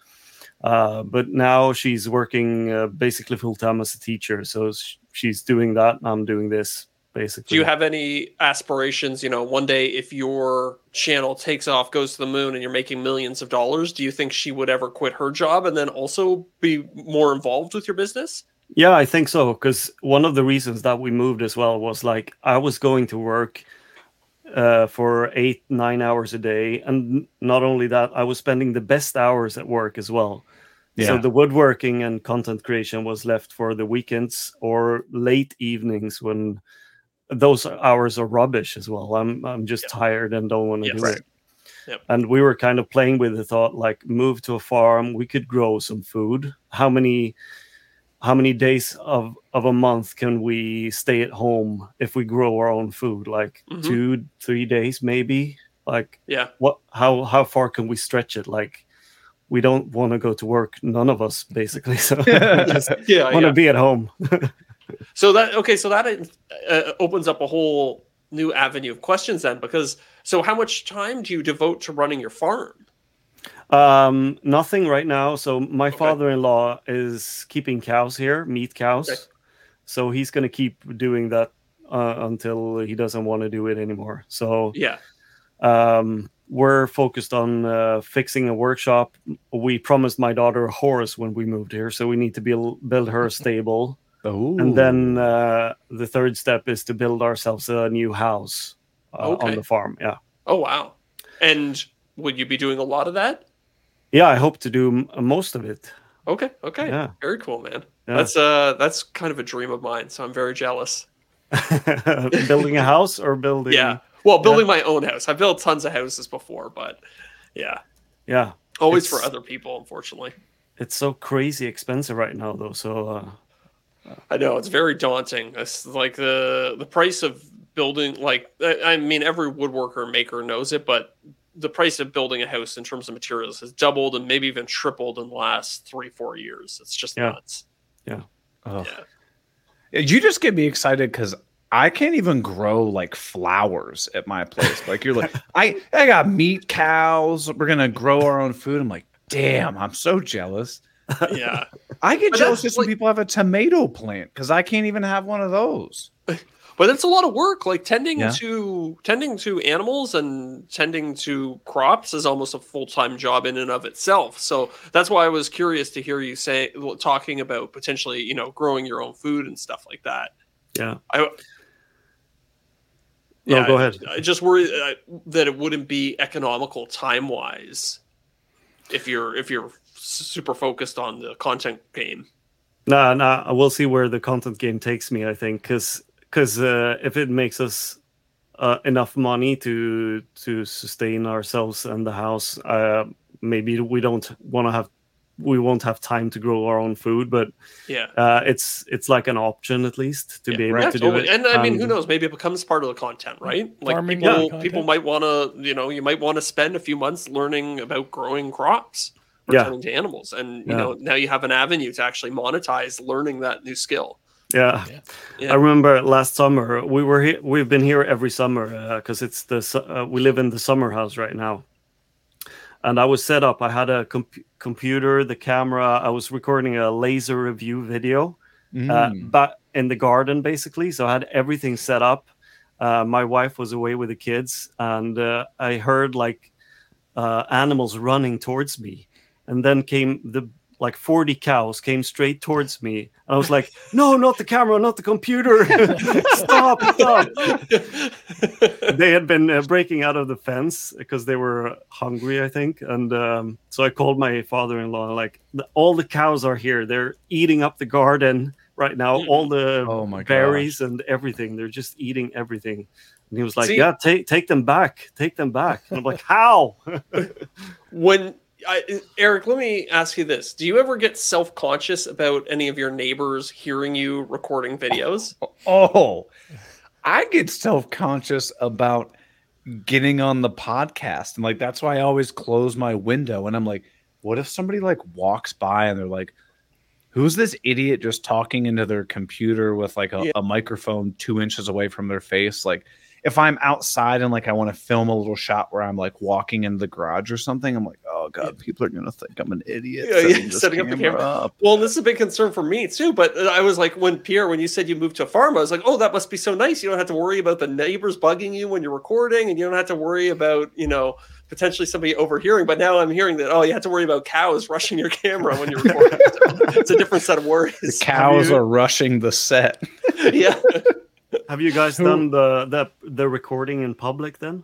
Speaker 5: Uh, but now she's working uh, basically full time as a teacher. So she's doing that. I'm doing this basically.
Speaker 4: Do you have any aspirations? You know, one day if your channel takes off, goes to the moon, and you're making millions of dollars, do you think she would ever quit her job and then also be more involved with your business?
Speaker 5: Yeah, I think so. Because one of the reasons that we moved as well was like I was going to work uh, for eight, nine hours a day. And not only that, I was spending the best hours at work as well. So the woodworking and content creation was left for the weekends or late evenings when those hours are rubbish as well. I'm I'm just tired and don't want to
Speaker 4: Yes.
Speaker 5: do
Speaker 4: Right.
Speaker 5: it.
Speaker 4: Yep.
Speaker 5: And we were kind of playing with the thought like move to a farm, we could grow some food. How many how many days of of a month can we stay at home if we grow our own food? Like
Speaker 4: Mhm.
Speaker 5: two, three days maybe? Like
Speaker 4: Yeah.
Speaker 5: what how how far can we stretch it? Like we don't want to go to work, none of us basically. So
Speaker 4: Yeah.
Speaker 5: want to
Speaker 4: yeah.
Speaker 5: be at home.
Speaker 4: So that okay, so that uh, opens up a whole new avenue of questions then because so how much time do you devote to running your farm?
Speaker 5: Um, nothing right now. So my
Speaker 4: Okay.
Speaker 5: father-in-law is keeping cows here, meat cows.
Speaker 4: Okay.
Speaker 5: So he's gonna keep doing that uh, until he doesn't want to do it anymore. So
Speaker 4: Yeah.
Speaker 5: um, we're focused on uh, fixing a workshop. We promised my daughter a horse when we moved here, so we need to build build her a stable.
Speaker 1: Oh.
Speaker 5: And then uh, the third step is to build ourselves a new house uh,
Speaker 4: Okay.
Speaker 5: on the farm. Yeah,
Speaker 4: Oh wow. And would you be doing a lot of that?
Speaker 5: yeah. I hope to do m- most of it.
Speaker 4: Okay, okay.
Speaker 5: Yeah.
Speaker 4: Very cool, man.
Speaker 5: Yeah.
Speaker 4: That's uh that's kind of a dream of mine, so I'm very jealous.
Speaker 5: building a house or building
Speaker 4: Yeah. Well, building my own house. I've built tons of houses before, but yeah.
Speaker 5: yeah
Speaker 4: Always
Speaker 5: It's-
Speaker 4: for other people, unfortunately.
Speaker 5: it's so crazy expensive right now though so uh
Speaker 4: I know it's very daunting. It's like the the price of building like I I mean every woodworker maker knows it, but the price of building a house in terms of materials has doubled and maybe even tripled in the last three, four years. It's just
Speaker 5: Yeah.
Speaker 4: nuts.
Speaker 1: Ugh.
Speaker 4: Yeah.
Speaker 1: You just get me excited because I can't even grow like flowers at my place. Like you're like, I I got meat cows. We're gonna grow our own food. I'm like, damn, I'm so jealous.
Speaker 4: Yeah.
Speaker 1: I get
Speaker 4: But
Speaker 1: jealous
Speaker 4: that's
Speaker 1: just when people have a tomato plant because I can't even have one of those.
Speaker 4: But it's a lot of work. Like tending
Speaker 1: Yeah.
Speaker 4: to tending to animals and tending to crops is almost a full time job in and of itself. So that's why I was curious to hear you say talking about potentially, you know, growing your own food and stuff like that.
Speaker 5: Yeah.
Speaker 4: I,
Speaker 5: No, go ahead.
Speaker 4: I, I just worry uh, that it wouldn't be economical time wise if you're if you're super focused on the content game.
Speaker 5: Nah, nah. We'll see where the content game takes me. I think because because uh, if it makes us uh, enough money to to sustain ourselves and the house, uh, maybe we don't want to have we won't have time to grow our own food, but
Speaker 4: Yeah.
Speaker 5: uh, it's it's like an option at least to
Speaker 4: Yeah,
Speaker 5: be able
Speaker 1: right.
Speaker 5: to do it.
Speaker 4: And I mean, who knows? Maybe it becomes part of the content, right? Like
Speaker 6: Farming
Speaker 4: people,
Speaker 6: content.
Speaker 4: people might want to, you know, you might want to spend a few months learning about growing crops or
Speaker 5: Yeah.
Speaker 4: to animals, and you
Speaker 5: Yeah.
Speaker 4: know, now you have an avenue to actually monetize learning that new skill.
Speaker 5: Yeah.
Speaker 4: Yeah.
Speaker 5: I remember last summer we were here. We've been here every summer because it's the uh, we live in the summer house right now. And I was set up. I had a comp- computer, the camera. I was recording a laser review video, uh,
Speaker 1: Mm.
Speaker 5: but in the garden basically. So I had everything set up. Uh, my wife was away with the kids, and uh, I heard like uh, animals running towards me, and then came the like 40 cows came straight towards me and i was like no not the camera not the computer. Stop stop. They had been uh, breaking out of the fence because they were hungry i think and um, so i called my father-in-law like all the cows are here. They're eating up the garden right now. All the
Speaker 1: Oh my
Speaker 5: berries and everything. They're just eating everything. And he was like
Speaker 4: See-
Speaker 5: yeah take take them back. Take them back. And i'm like how?
Speaker 4: When I, Eric, let me ask you this: Do you ever get self-conscious about any of your neighbors hearing you recording videos?
Speaker 1: Oh, I get self conscious about getting on the podcast. And like, that's why I always close my window. And I'm like, what if somebody like walks by and they're like, who's this idiot just talking into their computer with like a,
Speaker 4: Yeah.
Speaker 1: a microphone two inches away from their face? Like, if I'm outside and like I want to film a little shot where I'm like walking in the garage or something, I'm like, oh god, people are gonna think I'm an idiot.
Speaker 4: Yeah, yeah,
Speaker 1: this
Speaker 4: setting up the camera.
Speaker 1: up.
Speaker 4: Well, this is a big concern for me too. But uh, I was like, when Pierre, when you said you moved to a farm, I was like, oh, that must be so nice. You don't have to worry about the neighbors bugging you when you're recording, and you don't have to worry about you know potentially somebody overhearing. But now I'm hearing that oh, you have to worry about cows rushing your camera when you're recording. it's a different set of
Speaker 1: The
Speaker 4: worries.
Speaker 1: cows
Speaker 5: you-
Speaker 1: are rushing the set.
Speaker 4: yeah.
Speaker 5: Have you guys
Speaker 6: Who-
Speaker 5: done the, the the recording in public then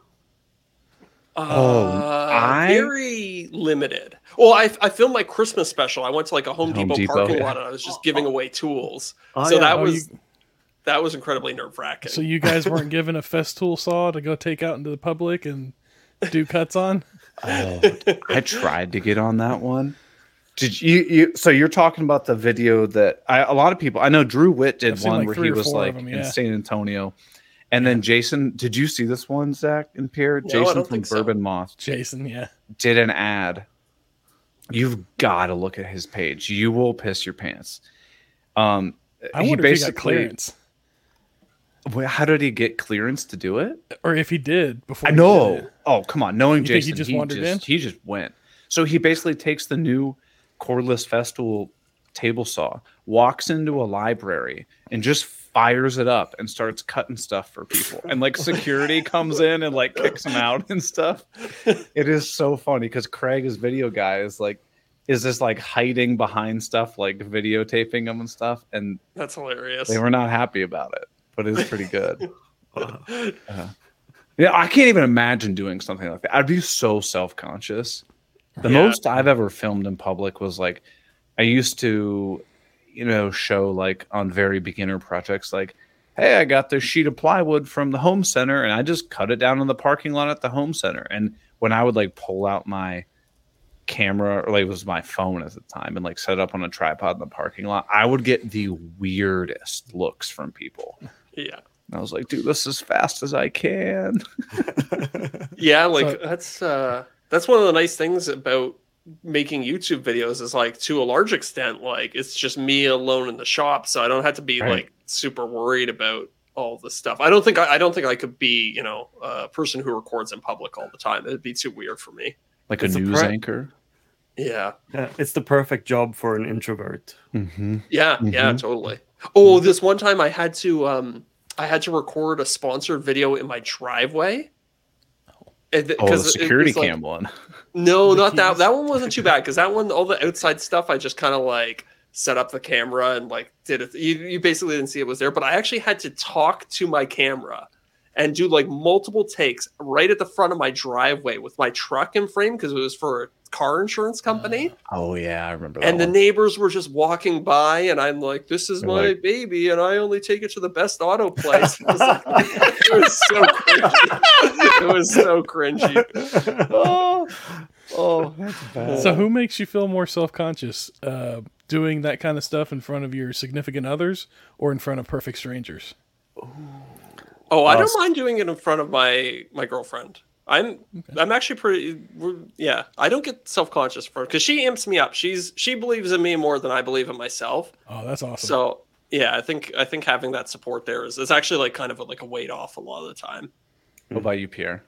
Speaker 1: Oh,
Speaker 4: Uh,
Speaker 1: I-
Speaker 4: very limited. Well, I I filmed my Christmas special. I went to like a Home,
Speaker 1: Home
Speaker 4: Depot,
Speaker 1: Depot,
Speaker 4: parking
Speaker 1: yeah.
Speaker 4: lot, and I was just giving away tools.
Speaker 5: Oh,
Speaker 4: so
Speaker 5: yeah.
Speaker 4: that
Speaker 6: Oh,
Speaker 4: was
Speaker 6: you-
Speaker 4: that was incredibly nerve wracking.
Speaker 6: So you guys weren't given a Festool saw to go take out into the public and do cuts on?
Speaker 1: Oh, I tried to get on that one. Did you, you? So you're talking about the video that I, a lot of people. I know Drew Witt did
Speaker 6: I've
Speaker 1: one
Speaker 6: like
Speaker 1: where he was like
Speaker 6: them,
Speaker 1: in. San Antonio, and then Jason. Did you see this one, Zach and Pierre?
Speaker 4: No,
Speaker 1: Jason from
Speaker 4: think so.
Speaker 1: Bourbon Moth
Speaker 6: Jason, yeah.
Speaker 1: did an ad. You've got to look at his page. You will piss your pants. Um,
Speaker 6: I
Speaker 1: he
Speaker 6: wonder if he got
Speaker 1: basically.
Speaker 6: clearance.
Speaker 1: Well, How did he get clearance to do it?
Speaker 6: Or if he did before
Speaker 1: I know. Oh, come on. Knowing
Speaker 6: You think he just
Speaker 1: he
Speaker 6: wandered
Speaker 1: just,
Speaker 6: in?
Speaker 1: he just went. So he basically takes the new cordless Festool table saw, walks into a library, and just fires it up and starts cutting stuff for people. And like security comes in and like kicks him out and stuff. It is so funny because Craig, his video guy, is like is just like hiding behind stuff, like videotaping them and stuff. And
Speaker 4: That's hilarious.
Speaker 1: they were not happy about it, but it's pretty good. Uh-huh. Uh, yeah, I can't even imagine doing something like that. I'd be so self conscious. The
Speaker 4: Yeah.
Speaker 1: most I've ever filmed in public was like, I used to, you know, show like on very beginner projects, like, hey, I got this sheet of plywood from the home center and I just cut it down in the parking lot at the home center. And when I would like pull out my camera, or like it was my phone at the time, and like set it up on a tripod in the parking lot, I would get the weirdest looks from people.
Speaker 4: yeah.
Speaker 1: And I was like, dude, this as fast as I can.
Speaker 4: Yeah, like
Speaker 6: So-
Speaker 4: that's uh that's one of the nice things about making YouTube videos is like to a large extent like it's just me alone in the shop so I don't have to be
Speaker 1: Right.
Speaker 4: like super worried about all the stuff. I don't think I, I don't think I could be, you know, a person who records in public all the time. It'd be too weird for me.
Speaker 1: Like
Speaker 5: It's
Speaker 1: a
Speaker 5: a
Speaker 1: news
Speaker 5: pre-
Speaker 1: anchor.
Speaker 4: Yeah.
Speaker 5: Yeah, it's the perfect job for an introvert.
Speaker 1: Mm-hmm.
Speaker 4: Yeah, yeah,
Speaker 1: Mhm.
Speaker 4: totally. Oh, this one time I had to um I had to record a sponsored video in my driveway. And th-
Speaker 1: Oh, the
Speaker 4: 'cause it
Speaker 1: security
Speaker 4: was like-
Speaker 1: cam one.
Speaker 4: No,
Speaker 5: The
Speaker 4: not that.
Speaker 5: keys.
Speaker 4: That one wasn't too bad because that one, all the outside stuff, I just kind of like set up the camera and like did it. You, you basically didn't see it was there, but I actually had to talk to my camera and do like multiple takes right at the front of my driveway with my truck in frame because it was for a car insurance company.
Speaker 1: Oh yeah, I remember that.
Speaker 4: and the
Speaker 1: one.
Speaker 4: neighbors were just walking by, and I'm like, "This is
Speaker 1: They're
Speaker 4: my
Speaker 1: like-
Speaker 4: baby, and I only take it to the best auto place." It was, like- it was so cringy. it was so cringy.
Speaker 1: oh, oh, that's bad.
Speaker 6: So, who makes you feel more self conscious? Uh, doing that kind of stuff in front of your significant others or in front of perfect strangers?
Speaker 4: Oh, I
Speaker 1: Uh,
Speaker 4: don't mind doing it in front of my my girlfriend. I'm I'm actually pretty yeah. I don't get self conscious for because she amps me up. She's she believes in me more than I believe in myself.
Speaker 6: Oh, that's awesome.
Speaker 4: So yeah, I think I think having that support there is is actually like kind of a, like a weight off a lot of the time.
Speaker 1: what about you, Pierre?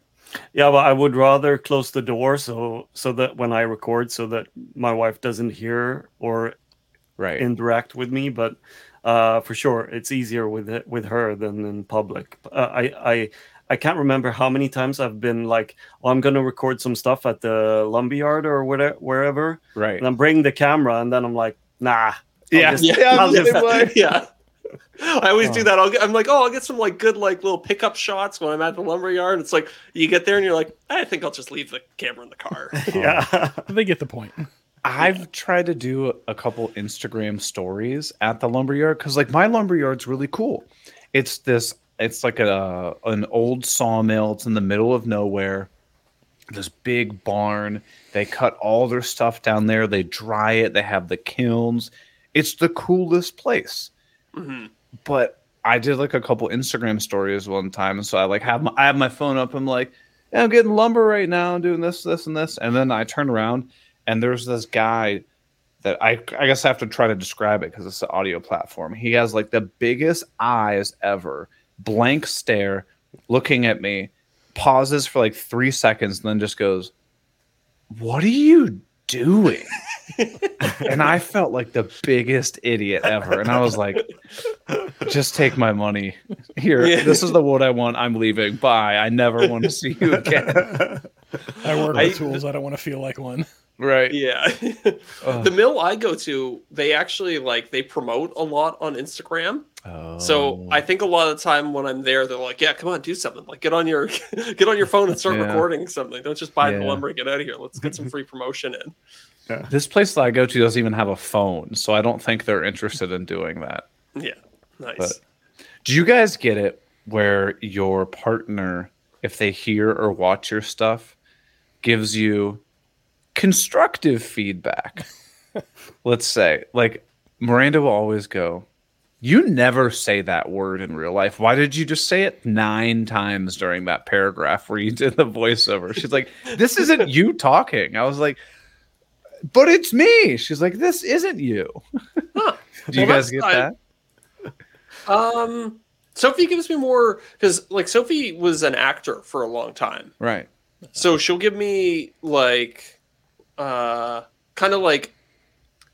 Speaker 5: Yeah, but I would rather close the door so so that when I record, so that my wife doesn't hear or
Speaker 1: Right.
Speaker 5: interact with me. But uh, for sure, it's easier with it, with her than in public. Uh, I I I can't remember how many times I've been like, oh, I'm gonna record some stuff at the lumberyard or whatever, wherever,
Speaker 1: right.
Speaker 5: and I'm bringing the camera, and then I'm like, nah. I'll
Speaker 1: Yeah.
Speaker 5: just-
Speaker 1: Yeah, I'm
Speaker 5: just-
Speaker 1: same
Speaker 4: yeah. I always do
Speaker 5: Oh.
Speaker 4: that. I'll get, I'm like, oh, I'll get some like good like little pickup shots when I'm at the lumberyard. It's like you get there and you're like, I think I'll just leave the camera in the car.
Speaker 5: yeah.
Speaker 6: they get the point.
Speaker 1: I've tried to do a couple Instagram stories at the lumberyard because, like, my lumberyard's really cool. It's this. It's like a an old sawmill. It's in the middle of nowhere. This big barn. They cut all their stuff down there. They dry it. They have the kilns. It's the coolest place.
Speaker 4: Mhm.
Speaker 1: But I did like a couple Instagram stories one time, and so I like have my I have my phone up. I'm like, yeah, I'm getting lumber right now, I'm doing this, this, and this, and then I turn around and there's this guy that I I guess I have to try to describe it because it's an audio platform. He has like the biggest eyes ever, blank stare, looking at me, pauses for like three seconds, and then just goes, "What are you doing?" and I felt like the biggest idiot ever, and I was like, "Just take my money here.
Speaker 4: Yeah.
Speaker 1: This is the wood I want. I'm leaving. Bye. I never want to see you again."
Speaker 6: I work with
Speaker 4: I-
Speaker 6: tools. I don't want to feel like one.
Speaker 1: Right.
Speaker 4: Yeah. The mill I go to, they actually like they promote a lot on Instagram.
Speaker 1: Oh. So.
Speaker 4: I think a lot of the time when I'm there, they're like, "Yeah, come on, do something. Like get on your get on your phone and start
Speaker 1: Yeah.
Speaker 4: recording something. Don't just buy the lumber and get out of here. Let's get some free promotion in."
Speaker 1: This place that I go to doesn't even have a phone, so I don't think they're interested in doing that.
Speaker 4: Yeah, nice.
Speaker 1: But- Do you guys get it where your partner, if they hear or watch your stuff, gives you constructive feedback? Let's say, like Miranda will always go, You never say that word in real life. Why did you just say it nine times during that paragraph where you did the voiceover? She's like, This isn't you talking. I was like, But it's me. She's like, This isn't you.
Speaker 4: Huh.
Speaker 1: Do you
Speaker 4: Well,
Speaker 1: guys get
Speaker 4: I-
Speaker 1: that?
Speaker 4: Um, Sophie gives me more because like Sophie was an actor for a long time,
Speaker 1: Right.
Speaker 4: so she'll give me like uh kind of like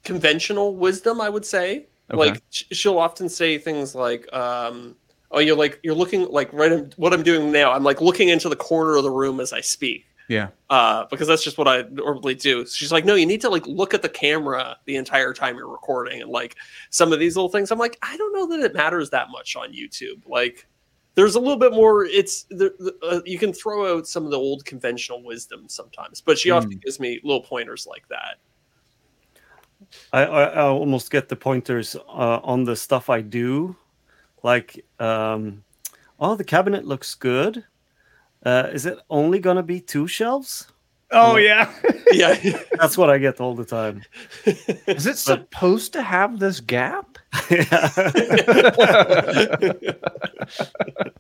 Speaker 4: conventional wisdom i would say.
Speaker 1: Okay.
Speaker 4: like sh- she'll often say things like um oh you're like you're looking like right in, what i'm doing now i'm like looking into the corner of the room as i speak.
Speaker 1: Yeah.
Speaker 4: uh because that's just what i normally do. She's like no you need to like look at the camera the entire time you're recording and like some of these little things. I'm like i don't know that it matters that much on youtube. Like there's a little bit more it's the, the, uh, you can throw out some of the old conventional wisdom sometimes but she often gives me little pointers like that
Speaker 5: I, I, I almost get the pointers uh, on the stuff I do, like, um, oh, the cabinet looks good. Uh, is it only gonna be two shelves?
Speaker 1: Oh yeah.
Speaker 4: yeah
Speaker 5: That's what I get all the time.
Speaker 1: Is it supposed to have this gap?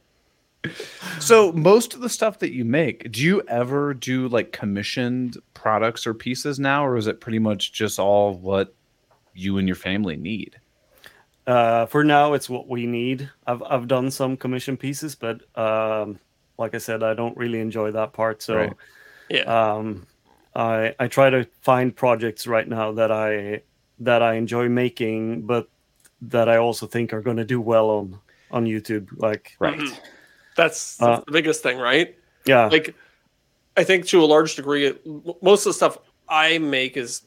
Speaker 1: So most of the stuff that you make, do you ever do like commissioned products or pieces now, or is it pretty much just all what you and your family need?
Speaker 5: Uh, for now, it's what we need. I've I've done some commission pieces, but um, like I said, I don't really enjoy that part. So
Speaker 1: Right.
Speaker 4: Yeah
Speaker 5: um, I I try to find projects right now that I that I enjoy making, but that I also think are going to do well on on YouTube. Like,
Speaker 1: Right.
Speaker 4: Mhm. That's, that's
Speaker 5: Uh,
Speaker 4: the biggest thing, right?
Speaker 5: yeah,
Speaker 4: Like, I think to a large degree, most of the stuff I make is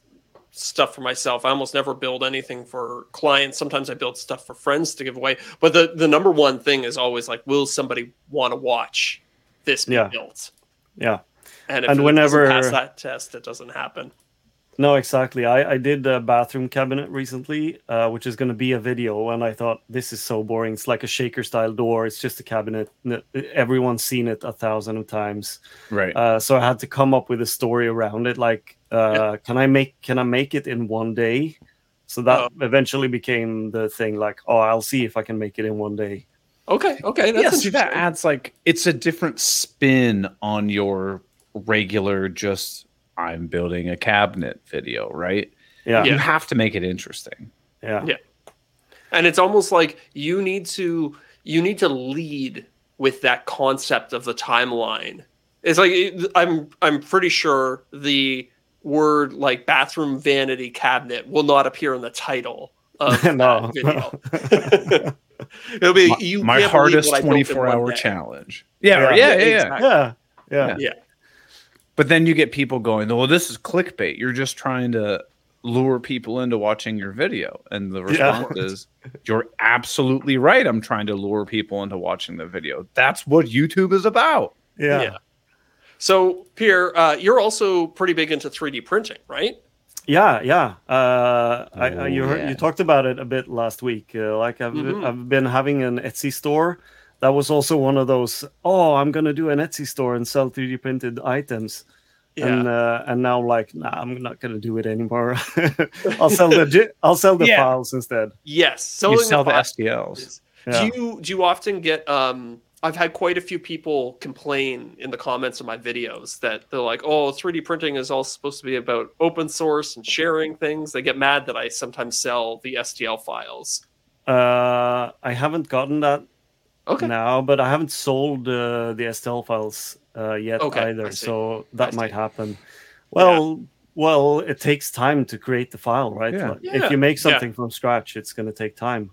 Speaker 4: stuff for myself. I almost never build anything for clients. Sometimes I build stuff for friends to give away. But the the number one thing is always like, will somebody want to watch this be
Speaker 5: Yeah.
Speaker 4: built?
Speaker 5: yeah.
Speaker 4: And if
Speaker 5: And
Speaker 4: it
Speaker 5: whenever-
Speaker 4: pass that test, it doesn't happen.
Speaker 5: No, exactly. I, I did a bathroom cabinet recently, uh, which is going to be a video, and I thought this is so boring. It's like a shaker style door. It's just a cabinet. Everyone's seen it a thousand of times.
Speaker 1: Right.
Speaker 5: Uh, so I had to come up with a story around it. Like, uh,
Speaker 4: Yeah.
Speaker 5: can I make can I make it in one day? So that
Speaker 4: Oh.
Speaker 5: eventually became the thing. Like, oh, I'll see if I can make it in one day.
Speaker 4: Okay, okay, that's
Speaker 1: yeah, see, that adds like it's a different spin on your regular just I'm building a cabinet video, right?
Speaker 5: Yeah,
Speaker 1: You
Speaker 5: yeah,
Speaker 1: have to make it interesting.
Speaker 5: yeah,
Speaker 4: Yeah. and it's almost like you need to you need to lead with that concept of the timeline it's like i'm i'm pretty sure the word like bathroom vanity cabinet will not appear in the title of
Speaker 5: No.
Speaker 4: that video it'll be
Speaker 1: My,
Speaker 4: you
Speaker 1: my hardest
Speaker 4: what I built in
Speaker 1: 24
Speaker 4: one
Speaker 1: hour
Speaker 4: day.
Speaker 1: challenge. Yeah,
Speaker 5: Yeah.
Speaker 1: yeah, yeah, yeah.
Speaker 4: exactly.
Speaker 5: yeah, yeah.
Speaker 4: Yeah.
Speaker 1: But then you get people going, well, this is clickbait. You're just trying to lure people into watching your video. And the
Speaker 5: Yeah.
Speaker 1: response is, you're absolutely right. I'm trying to lure people into watching the video. That's what YouTube is about.
Speaker 5: yeah.
Speaker 4: Yeah. so pierre uh, you're also pretty big into 3d printing right
Speaker 5: Yeah, yeah. Uh, I, I, you
Speaker 1: Oh, yeah.
Speaker 5: you talked about it a bit last week. Uh, like I've
Speaker 4: Mhm.
Speaker 5: I've been having an Etsy store. That was also one of those. Oh, I'm gonna do an Etsy store and sell 3D printed items. And uh, and now like, nah, I'm not gonna do it anymore. I'll sell the I'll sell the
Speaker 1: Yeah.
Speaker 5: files instead.
Speaker 4: yes
Speaker 1: you
Speaker 4: selling
Speaker 1: sell the
Speaker 4: file-
Speaker 1: STLs.
Speaker 5: Yeah.
Speaker 4: Do you do you often get um I've had quite a few people complain in the comments of my videos that they're like, "Oh, 3D printing is all supposed to be about open source and sharing things." They get mad that I sometimes sell the STL files.
Speaker 5: Uh, I haven't gotten that
Speaker 4: Okay.
Speaker 5: now, but I haven't sold uh, the STL files uh, yet
Speaker 4: Okay,
Speaker 5: either. So that might happen. Well, well, it takes time to create the file, right?
Speaker 1: Yeah.
Speaker 5: Like,
Speaker 4: Yeah,
Speaker 5: If you make
Speaker 4: yeah.
Speaker 5: something from scratch, it's going to take time.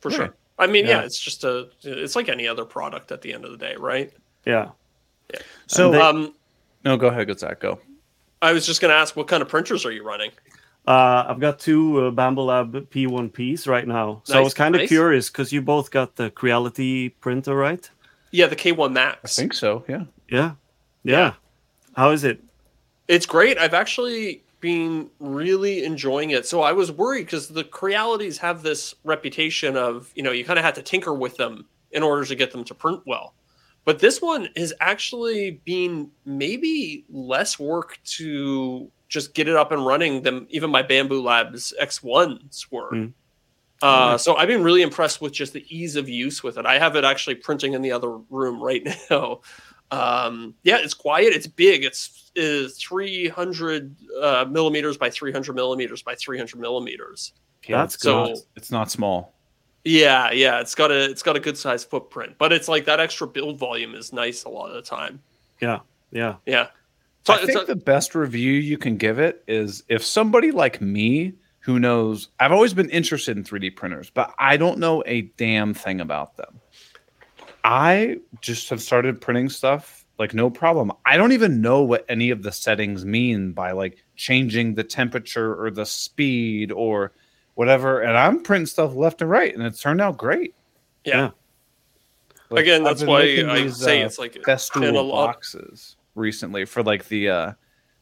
Speaker 4: For
Speaker 1: Right.
Speaker 4: sure. I mean, yeah.
Speaker 5: Yeah.
Speaker 4: it's just a it's like any other product at the end of the day, right?
Speaker 5: Yeah. Yeah.
Speaker 1: So,
Speaker 5: they-
Speaker 4: um
Speaker 1: no, go ahead, Zach. Go.
Speaker 4: I was just going to ask what kind of printers are you running?
Speaker 5: Uh, I've got two uh, Bambu Lab P1Ps right now. So I was kind of
Speaker 4: nice.
Speaker 5: curious because you both got the Creality printer, right?
Speaker 4: Yeah, the K1 Max.
Speaker 1: I
Speaker 4: Max.
Speaker 1: think so. Yeah.
Speaker 5: Yeah. Yeah. How is it?
Speaker 4: It's great. I've actually been really enjoying it. So I was worried because the Crealities have this reputation of, you know, you kind of have to tinker with them in order to get them to print well. But this one has actually been maybe less work to just get it up and running than even my Bambu Labs X1s were.
Speaker 5: Mm.
Speaker 4: Uh, so I've been really impressed with just the ease of use with it. I have it actually printing in the other room right now. Um, yeah, it's quiet. It's big. It's is 300 uh, millimeters by 300 millimeters by 300 millimeters.
Speaker 5: That's
Speaker 4: so-
Speaker 5: good.
Speaker 1: It's not small.
Speaker 4: Yeah, yeah, it's got a it's got a good size footprint, but it's like that extra build volume is nice a lot of the time.
Speaker 5: Yeah. Yeah.
Speaker 4: Yeah. So,
Speaker 1: I think
Speaker 4: so-
Speaker 1: the best review you can give it is if somebody like me who knows I've always been interested in 3D printers, but I don't know a damn thing about them. I just have started printing stuff like no problem. I don't even know what any of the settings mean by like changing the temperature or the speed or whatever. And I'm printing stuff left and right, and it's turned out great.
Speaker 4: yeah.
Speaker 5: yeah.
Speaker 1: Like,
Speaker 4: Again,
Speaker 1: I've
Speaker 4: that's
Speaker 1: been
Speaker 4: why I
Speaker 1: these,
Speaker 4: say
Speaker 1: uh,
Speaker 4: it's like
Speaker 1: festool
Speaker 4: been a lot-
Speaker 1: boxes recently for like the uh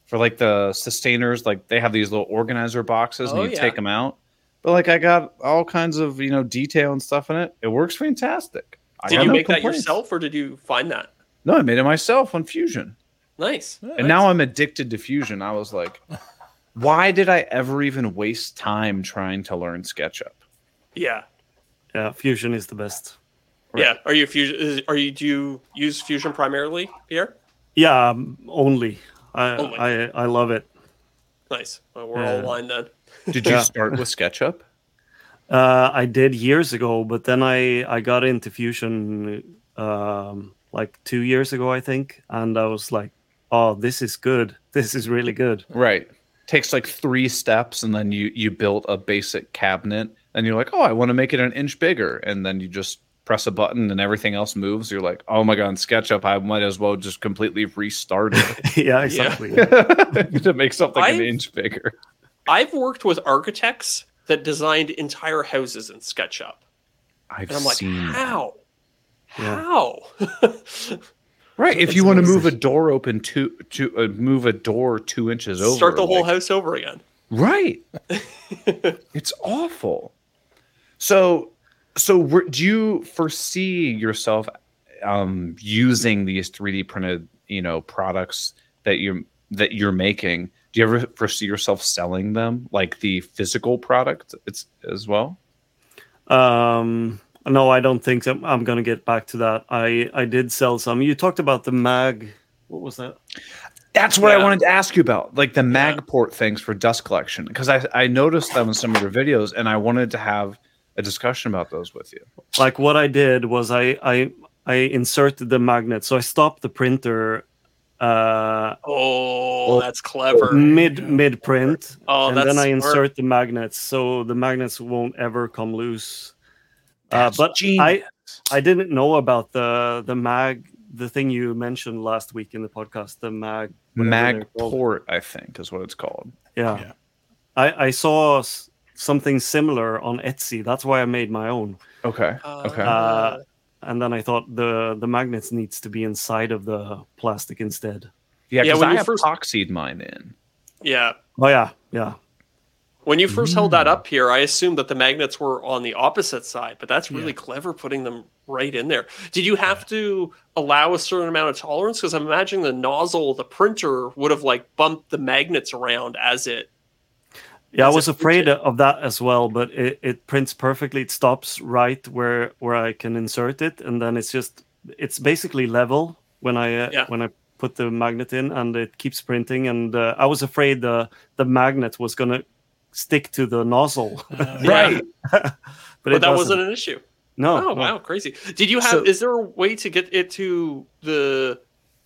Speaker 1: for like the Systainers like they have these little organizer boxes
Speaker 4: Oh,
Speaker 1: and you
Speaker 4: yeah.
Speaker 1: take them out but like i got all kinds of you know detail and stuff in it it works fantastic I
Speaker 4: Did you
Speaker 1: no
Speaker 4: make that
Speaker 1: complaints.
Speaker 4: yourself or did you find that?
Speaker 1: no i made it myself on fusion
Speaker 4: Nice.
Speaker 1: and now i'm addicted to fusion i was like why did i ever even waste time trying to learn sketchup
Speaker 4: Yeah.
Speaker 5: Yeah. Fusion is the best.
Speaker 4: Yeah. Are you fusion are you do you use fusion primarily, Pierre?
Speaker 5: Yeah. um, Only. I,
Speaker 4: Only.
Speaker 5: I, I love it.
Speaker 4: Nice. Well, we're
Speaker 5: Yeah.
Speaker 4: all aligned then.
Speaker 1: did you
Speaker 5: Yeah.
Speaker 1: start with sketchup
Speaker 5: Uh, I did years ago, but then I I got into Fusion um, like two years ago, I think, and I was like, oh, this is good. This is really good.
Speaker 1: Right. Takes like three steps, and then you you build a basic cabinet, and you're like, oh, I want to make it an inch bigger, and then you just press a button and everything else moves. You're like, oh my god, in SketchUp, I might as well just completely restart it
Speaker 5: yeah, exactly.
Speaker 1: to make something an
Speaker 4: I've-
Speaker 1: inch bigger.
Speaker 4: I've worked with architects that designed entire houses in SketchUp,
Speaker 1: I've
Speaker 4: and I'm like,
Speaker 1: seen that.
Speaker 4: how?
Speaker 5: Yeah.
Speaker 4: How?
Speaker 1: Right. If
Speaker 4: It's
Speaker 1: you want to move a door open two to uh, move a door two inches over,
Speaker 4: Start the whole
Speaker 1: like-
Speaker 4: house over again.
Speaker 1: Right. it's awful. So, so were- do you foresee yourself um, using these 3D printed, you know, products that you're that you're making? Do you ever foresee yourself selling them, like the physical product, it's as well?
Speaker 5: Um, no, I don't think so. I'm gonna get back to that. I I did sell some. You talked about the mag. What was that?
Speaker 1: That's what I wanted to ask you about, like the Magport things for dust collection, because I I noticed them in some of your videos, and I wanted to have a discussion about those with you.
Speaker 5: Like what I did was I I I inserted the magnet. So I stopped the printer uh
Speaker 4: Oh, that's clever.
Speaker 5: mid mid print
Speaker 4: Oh,
Speaker 5: and
Speaker 4: that's
Speaker 5: then I
Speaker 4: smart.
Speaker 5: insert the magnets so the magnets won't ever come loose. Uh, but I
Speaker 1: genius.
Speaker 5: I didn't know about the the mag the thing you mentioned last week in the podcast the mag whatever they're.
Speaker 1: Magport, I think, is what it's called.
Speaker 5: yeah.
Speaker 6: Yeah.
Speaker 5: I I saw something similar on Etsy that's why I made my own
Speaker 1: Okay.
Speaker 4: Uh,
Speaker 1: Okay.
Speaker 5: Uh, and then I thought the the magnets needs to be inside of the plastic instead.
Speaker 1: Yeah,
Speaker 4: Yeah,
Speaker 1: because
Speaker 4: when
Speaker 1: I
Speaker 4: you first-
Speaker 1: epoxied mine in.
Speaker 4: yeah.
Speaker 5: Oh yeah, yeah.
Speaker 4: When you first held that
Speaker 1: Mm.
Speaker 4: up here, I assumed that the magnets were on the opposite side, but that's really
Speaker 6: Yeah.
Speaker 4: clever putting them right in there. Did you have to allow a certain amount of tolerance? Because I'm imagining the nozzle, the printer would have like bumped the magnets around as it.
Speaker 5: Yeah, I was afraid of that as well, but it, it prints perfectly. It stops right where where I can insert it, and then it's just it's basically level when I uh,
Speaker 4: Yeah.
Speaker 5: when I put the magnet in, and it keeps printing. And uh, I was afraid the the magnet was gonna stick to the nozzle,
Speaker 6: Uh,
Speaker 1: Right.
Speaker 5: but,
Speaker 4: But, that
Speaker 5: doesn't.
Speaker 4: wasn't an issue.
Speaker 5: No,
Speaker 4: Oh
Speaker 5: no.
Speaker 4: wow, crazy! Did you have?
Speaker 1: So-
Speaker 4: is there a way to get it to the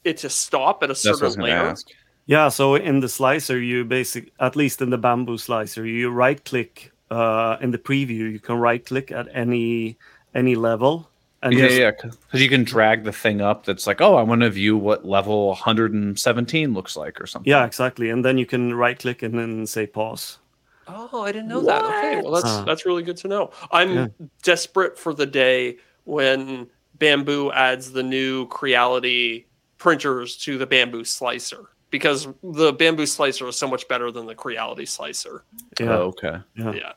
Speaker 4: it to stop at a
Speaker 1: That's what I was
Speaker 4: certain
Speaker 1: going
Speaker 4: layer?
Speaker 1: ask.
Speaker 5: Yeah, so in the slicer, you basic at least in the Bambu slicer, you right click uh, in the preview. You can right click at any any level, and
Speaker 1: Yeah,
Speaker 5: just,
Speaker 1: yeah, because you can drag the thing up. That's like, oh, I want to view what level 117 looks like, or something.
Speaker 5: yeah, exactly. And then you can right click and then say pause.
Speaker 4: Oh, I didn't know that. Okay, well that's
Speaker 5: Uh,
Speaker 4: that's really good to know. I'm
Speaker 5: yeah.
Speaker 4: desperate for the day when Bambu adds the new Creality printers to the Bambu slicer because the Bambu slicer is so much better than the Creality slicer.
Speaker 5: Yeah,
Speaker 1: Oh, okay.
Speaker 5: yeah.
Speaker 4: Yeah.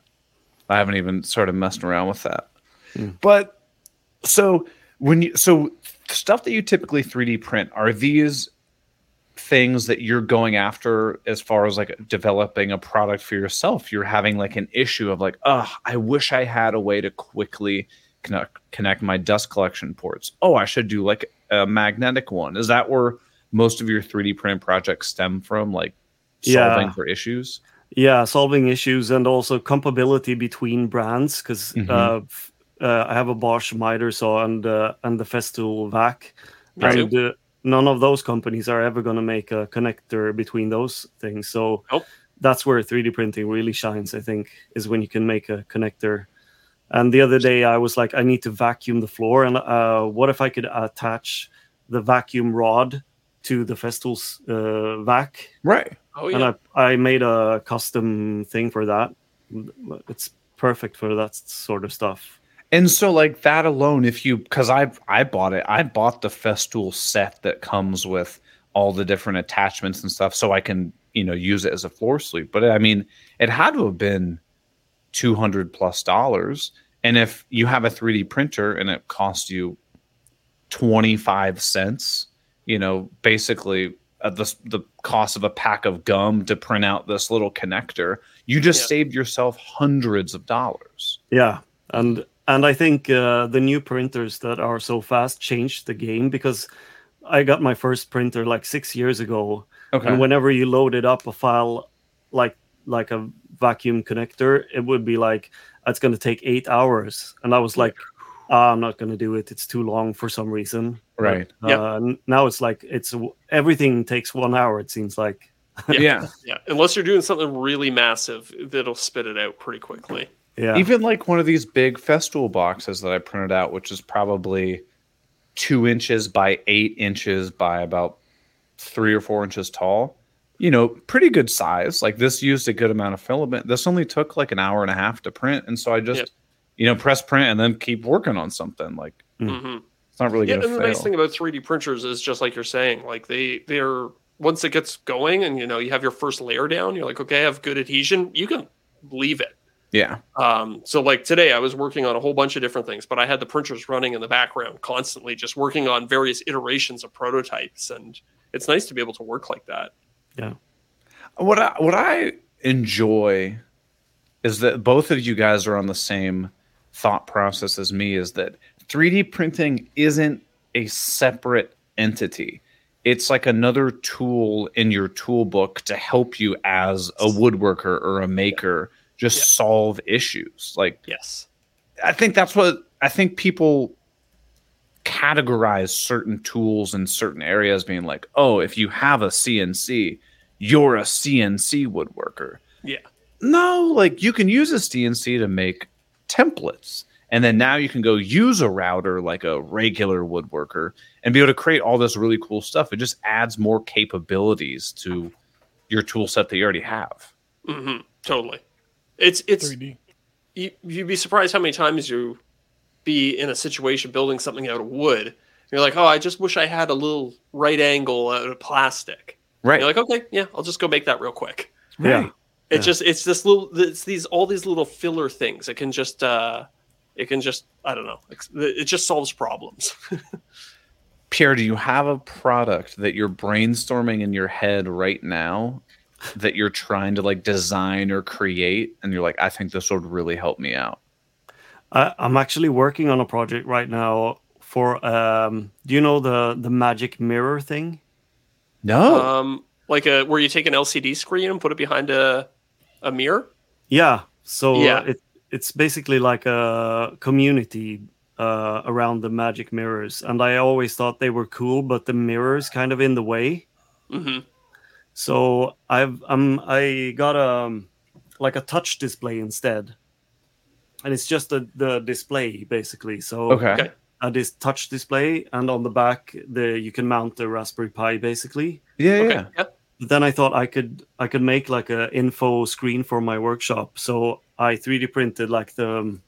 Speaker 1: I haven't even started messing around with that.
Speaker 5: Hmm.
Speaker 1: But so when you so stuff that you typically 3D print are these things that you're going after as far as like developing a product for yourself you're having like an issue of like oh i wish i had a way to quickly connect connect my dust collection ports. Oh i should do like a magnetic one. Is that where most of your 3d print projects stem from like solving
Speaker 5: Yeah.
Speaker 1: for issues?
Speaker 5: Yeah, solving issues and also compatibility between brands because
Speaker 1: Mhm.
Speaker 5: uh, uh, I have a Bosch miter saw and uh, and the Festool vac, and uh, none of those companies are ever going to make a connector between those things. So
Speaker 4: Nope.
Speaker 5: that's where 3D printing really shines. I think is when you can make a connector. And the other day I was like, I need to vacuum the floor, and uh, what if I could attach the vacuum rod to the Festool's uh, vac?
Speaker 1: right
Speaker 4: Oh
Speaker 5: and
Speaker 4: yeah.
Speaker 5: I, I made a custom thing for that. It's perfect for that sort of stuff.
Speaker 1: And so like that alone, if you because I I bought it, I bought the Festool set that comes with all the different attachments and stuff, so I can you know use it as a floor sleep. But I mean, it had to have been two hundred plus dollars. And if you have a 3D printer and it costs you twenty five cents, you know, basically uh, the the cost of a pack of gum to print out this little connector, you just
Speaker 4: Yeah.
Speaker 1: saved yourself hundreds of dollars.
Speaker 5: Yeah, and and I think uh, the new printers that are so fast changed the game because I got my first printer like six years ago,
Speaker 1: Okay.
Speaker 5: and whenever you loaded up a file like like a vacuum connector, it would be like it's going to take eight hours, and I was like, "Ah, I'm not going to do it. It's too long for some reason.
Speaker 1: Right.
Speaker 5: Uh,
Speaker 4: Yeah.
Speaker 5: n- Now it's like it's everything takes one hour. It seems like.
Speaker 1: Yeah.
Speaker 4: Yeah, unless you're doing something really massive, that'll spit it out pretty quickly.
Speaker 5: Yeah.
Speaker 1: Even like one of these big festool boxes that I printed out, which is probably two inches by eight inches by about three or four inches tall. You know, pretty good size. Like this used a good amount of filament. This only took like an hour and a half to print, and so I just,
Speaker 4: Yep.
Speaker 1: you know, press print and then keep working on something. Like
Speaker 4: hmm
Speaker 1: it's not really
Speaker 4: Yeah, and the nice thing about 3D printers is just like you're saying, like they they're once it gets going and you know you have your first layer down, you're like, okay, I have good adhesion, you can leave it.
Speaker 1: Yeah,
Speaker 4: Um, so like today I was working on a whole bunch of different things, but I had the printers running in the background constantly, just working on various iterations of prototypes, and it's nice to be able to work like that. Yeah.
Speaker 1: What I what I enjoy is that both of you guys are on the same thought process as me is that 3D printing isn't a separate entity. It's like another tool in your toolbook to help you as a woodworker or a maker just
Speaker 4: Yeah.
Speaker 1: solve issues. Like
Speaker 4: Yes.
Speaker 1: I think that's what I think people categorize certain tools in certain areas being like, oh, if you have a CNC, you're a CNC woodworker.
Speaker 4: Yeah.
Speaker 1: No, like you can use a CNC to make templates. And then now you can go use a router like a regular woodworker and be able to create all this really cool stuff. It just adds more capabilities to your tool set that you already have.
Speaker 4: Mm-hmm. Totally. It's it's
Speaker 6: 3D.
Speaker 4: you, you'd be surprised how many times you be in a situation building something out of wood. You're like, oh, I just wish I had a little right angle out of plastic.
Speaker 1: Right.
Speaker 4: You're like, okay, yeah, I'll just go make that real quick.
Speaker 5: Yeah.
Speaker 4: It's
Speaker 5: Yeah.
Speaker 4: just it's this little it's these all these little filler things. It can just uh it can just I don't know. It just solves problems.
Speaker 1: Pierre, do you have a product that you're brainstorming in your head right now that you're trying to like design or create? And you're like, I think this would really help me out.
Speaker 5: I, I'm actually working on a project right now for. Um, do you know the the magic mirror thing?
Speaker 1: No.
Speaker 4: um like a where you take an LCD screen and put it behind a a mirror.
Speaker 5: Yeah. So
Speaker 4: Yeah.
Speaker 5: it it's basically like a community uh, around the magic mirrors, and I always thought they were cool, but the mirrors kind of in the way.
Speaker 4: hmm
Speaker 5: So I've um I got a like a touch display instead, and it's just the the display basically. So
Speaker 1: okay.
Speaker 4: okay.
Speaker 5: uh, this touch display, and on the back the you can mount the Raspberry Pi basically.
Speaker 1: Yeah,
Speaker 4: Okay.
Speaker 1: yeah.
Speaker 4: Yeah.
Speaker 5: Then I thought I could I could make like a info screen for my workshop. So I 3D printed like the um,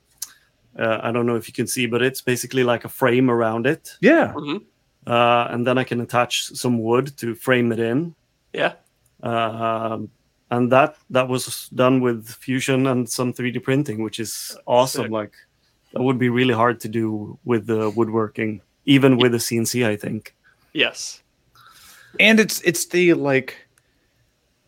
Speaker 5: uh, I don't know if you can see, but it's basically like a frame around it,
Speaker 1: Yeah.
Speaker 4: hmm
Speaker 5: uh, and then I can attach some wood to frame it in.
Speaker 4: Yeah.
Speaker 5: Um, and that that was done with Fusion and some 3D printing, which is awesome.
Speaker 4: Sick.
Speaker 5: Like that would be really hard to do with the woodworking, even with a CNC. I think.
Speaker 4: Yes.
Speaker 1: And it's it's the like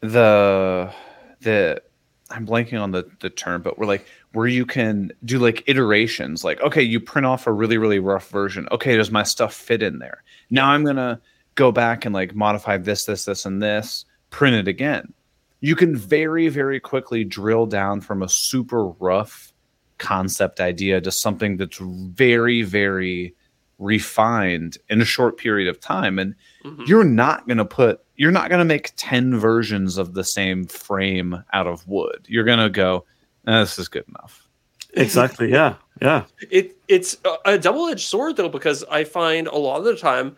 Speaker 1: the the I'm blanking on the the term, but we're like where you can do like iterations. Like, okay, you print off a really really rough version. Okay, does my stuff fit in there? Now I'm gonna go back and like modify this, this, this, and this. Print it again. You can very very quickly drill down from a super rough concept idea to something that's very very refined in a short period of time and
Speaker 4: Mhm.
Speaker 1: you're not going to put you're not going to make 10 versions of the same frame out of wood you're going to go "Eh, this is good enough
Speaker 5: Exactly. yeah. Yeah.
Speaker 4: it it's a- a double-edged sword though because i find a lot of the time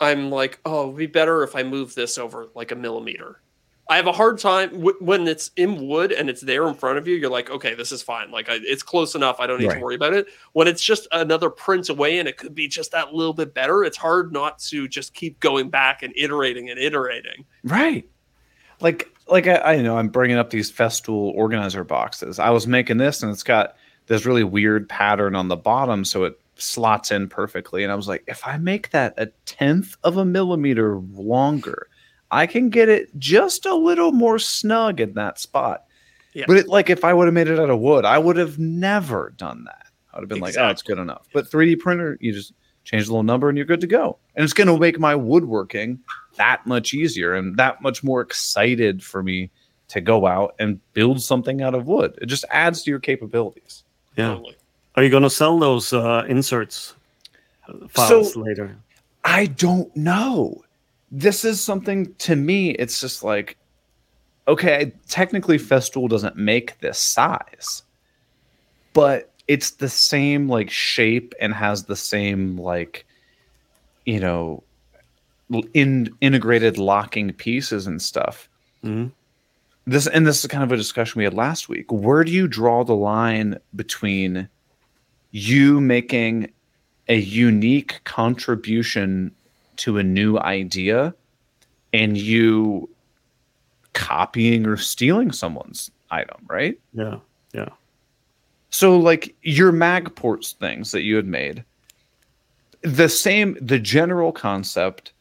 Speaker 4: i'm like oh it'd be better if i move this over like a millimeter. I have a hard time w- when it's in wood and it's there in front of you you're like okay this is fine. Like I, it's close enough. I don't need
Speaker 1: Right.
Speaker 4: to worry about it. When it's just another print away and it could be just that little bit better it's hard not to just keep going back and iterating and iterating.
Speaker 1: Right. Like like I, I know i'm bringing up these festool organizer boxes. I was making this and it's got this really weird pattern on the bottom so it slots in perfectly and i was like if i make that a tenth of a millimeter longer i can get it just a little more snug in that spot.
Speaker 4: Yeah.
Speaker 1: but it, like if i would have made it out of wood i would have never done that. I would have been like oh it's good enough. But 3d printer you just change the little number and you're good to go. And it's going to make my woodworking that much easier and that much more excited for me to go out and build something out of wood. It just adds to your capabilities.
Speaker 5: Yeah.
Speaker 4: totally
Speaker 5: Are you gonna sell those uh, inserts files later?
Speaker 1: I don't know. This is something to me, it's just like, okay, technically Festool doesn't make this size, but it's the same like shape and has the same like, you know, in integrated locking pieces and stuff.
Speaker 5: Mhm.
Speaker 1: This and this is kind of a discussion we had last week. Where do you draw the line between you making a unique contribution to a new idea and you copying or stealing someone's item, right?
Speaker 5: Yeah, yeah,
Speaker 1: So like your Magports things that you had made, the same the general concept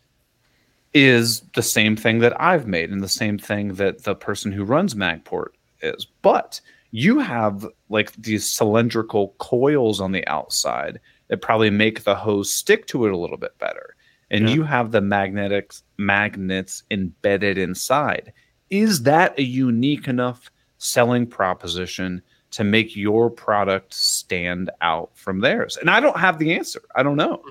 Speaker 1: is the same thing that I've made and the same thing that the person who runs Magport is. But you have like these cylindrical coils on the outside that probably make the hose stick to it a little bit better. And
Speaker 5: Yeah.
Speaker 1: you have the magnetic magnets embedded inside. Is that a unique enough selling proposition to make your product stand out from theirs? And I don't have the answer. I don't know.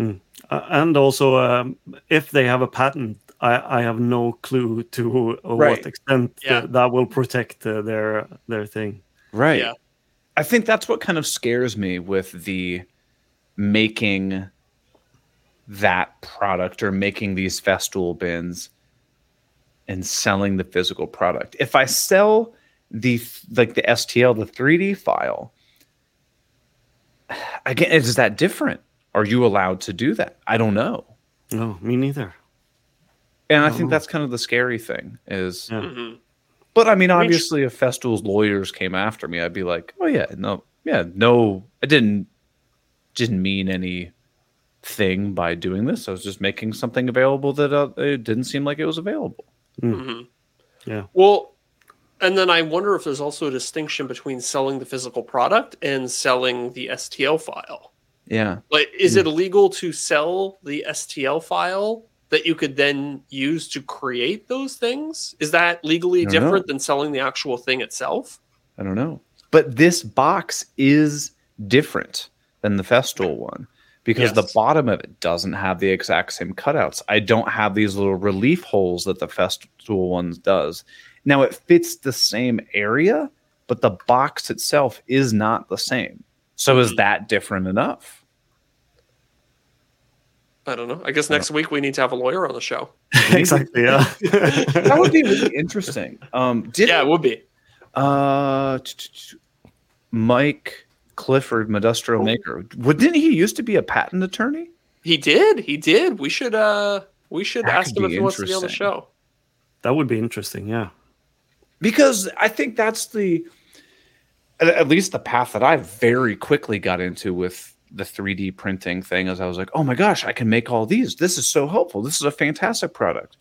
Speaker 4: Mhm.
Speaker 5: Uh, and also um, if they have a patent, I, I have no clue to
Speaker 1: Right.
Speaker 5: what extent
Speaker 4: Yeah.
Speaker 5: that, that will protect uh, their their thing.
Speaker 1: Right.
Speaker 4: Yeah.
Speaker 1: I think that's what kind of scares me with the making that product or making these festool bins and selling the physical product. If I sell the like the STL, the 3D file, again, is that different? Are you allowed to do that? I don't know.
Speaker 5: No, me neither.
Speaker 1: And I think
Speaker 5: Oh.
Speaker 1: that's kind of the scary thing is
Speaker 5: Yeah.
Speaker 4: Mhm.
Speaker 1: But I mean,
Speaker 4: I mean,
Speaker 1: obviously, if Festool's lawyers came after me, I'd be like, "Oh yeah, no, yeah, no, I didn't didn't mean any thing by doing this. I was just making something available that uh, it didn't seem like it was available."
Speaker 4: Mm-hmm.
Speaker 5: Yeah.
Speaker 4: Well, and then I wonder if there's also a distinction between selling the physical product and selling the STL file.
Speaker 1: Yeah,
Speaker 4: Like, is it illegal to sell the STL file that you could then use to create those things? Is that legally
Speaker 1: don't know.
Speaker 4: different than selling the actual thing itself?
Speaker 1: I don't know, but this box is different than the Festool one because the bottom of it doesn't have the exact same cutouts. I don't have these little relief holes that the Festool ones does. Now it fits the same area, but the box itself is not the same. So is
Speaker 4: Mhm.
Speaker 1: that different enough?
Speaker 4: I don't know. I guess next week we need to have a lawyer on the show.
Speaker 5: exactly. Yeah.
Speaker 1: That would be really interesting. Um, did
Speaker 4: Yeah, it would be.
Speaker 1: uh, Mike Clifford, Modustrial Maker, what didn't he used to be a patent attorney?
Speaker 4: He did. He did. We should. uh We should
Speaker 1: That
Speaker 4: ask him if he wants to be on the show.
Speaker 5: that would be interesting. Yeah.
Speaker 1: because I think that's the at- at least the path that I very quickly got into with the 3D printing thing is I was like, "Oh my gosh, I can make all these. This is so helpful. This is a fantastic product.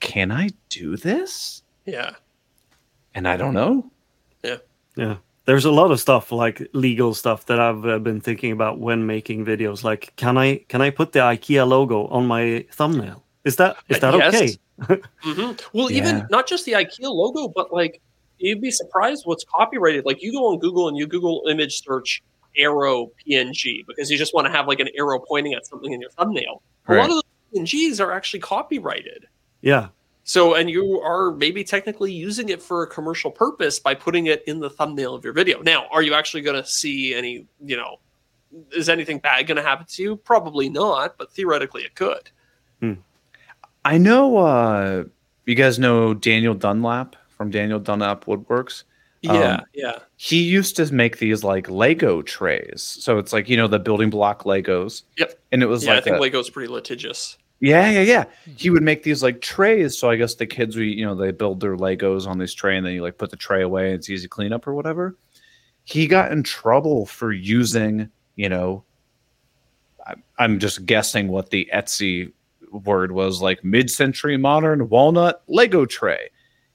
Speaker 1: Can I do this?"
Speaker 4: Yeah.
Speaker 1: And I don't know.
Speaker 5: Yeah. Yeah. There's a lot of stuff like legal stuff that I've uh, been thinking about when making videos. Like, can I can I put the IKEA logo on my thumbnail? Is that is that
Speaker 4: Yes.
Speaker 5: okay?
Speaker 4: hmm Well,
Speaker 1: Yeah.
Speaker 4: even not just the IKEA logo, but like you'd be surprised what's copyrighted. Like you go on Google and you Google image search arrow PNG because you just want to have like an arrow pointing at something in your thumbnail. A lot of those PNGs are actually copyrighted.
Speaker 5: Yeah.
Speaker 4: So, and you are maybe technically using it for a commercial purpose by putting it in the thumbnail of your video. Now, are you actually going to see any, you know, is anything bad going to happen to you? Probably not, but theoretically it could.
Speaker 1: I know uh you guys know Daniel Dunlap from Daniel Dunlap Woodworks.
Speaker 4: Yeah,
Speaker 1: Um,
Speaker 4: yeah.
Speaker 1: He used to make these like Lego trays. So it's like, you know, the building block Legos.
Speaker 4: Yep.
Speaker 1: And it was
Speaker 4: Yeah, I think
Speaker 1: a-
Speaker 4: Lego's pretty litigious.
Speaker 1: Yeah, yeah, yeah. He would make these like trays. So I guess the kids, we you know, they build their Legos on this tray, and then you like put the tray away, and it's easy cleanup or whatever. He got in trouble for using, you know, I- I'm just guessing what the Etsy word was like mid-century modern walnut Lego tray.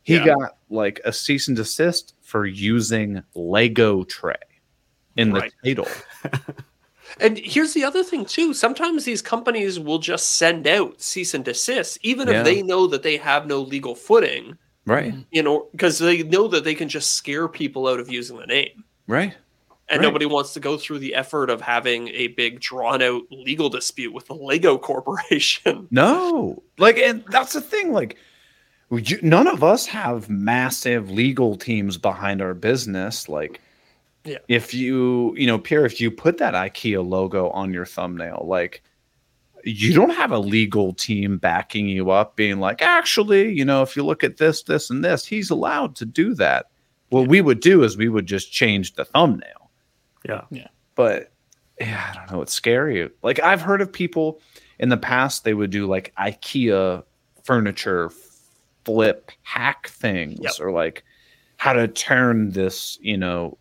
Speaker 1: He
Speaker 4: Yeah.
Speaker 1: got like a cease and desist for using Lego tray in
Speaker 4: Right.
Speaker 1: the title.
Speaker 4: And here's the other thing too. Sometimes these companies will just send out cease and desist, even
Speaker 1: Yeah.
Speaker 4: if they know that they have no legal footing,
Speaker 1: Right.
Speaker 4: you know, because they know that they can just scare people out of using the name.
Speaker 1: Right.
Speaker 4: and
Speaker 1: Right.
Speaker 4: nobody wants to go through the effort of having a big drawn out legal dispute with the Lego Corporation.
Speaker 1: No, like, and that's the thing. Like, you, none of us have massive legal teams behind our business. Like,
Speaker 4: Yeah.
Speaker 1: if you, you know, Pierre, if you put that IKEA logo on your thumbnail, like, you don't have a legal team backing you up, being like, actually, you know, if you look at this, this, and this, he's allowed to do that. What we would do is we would just change the thumbnail
Speaker 5: Yeah. Yeah.
Speaker 1: but yeah, I don't know. It's scary. Like I've heard of people in the past, they would do like IKEA furniture flip hack things
Speaker 4: Yep.
Speaker 1: or like how to turn this, you know,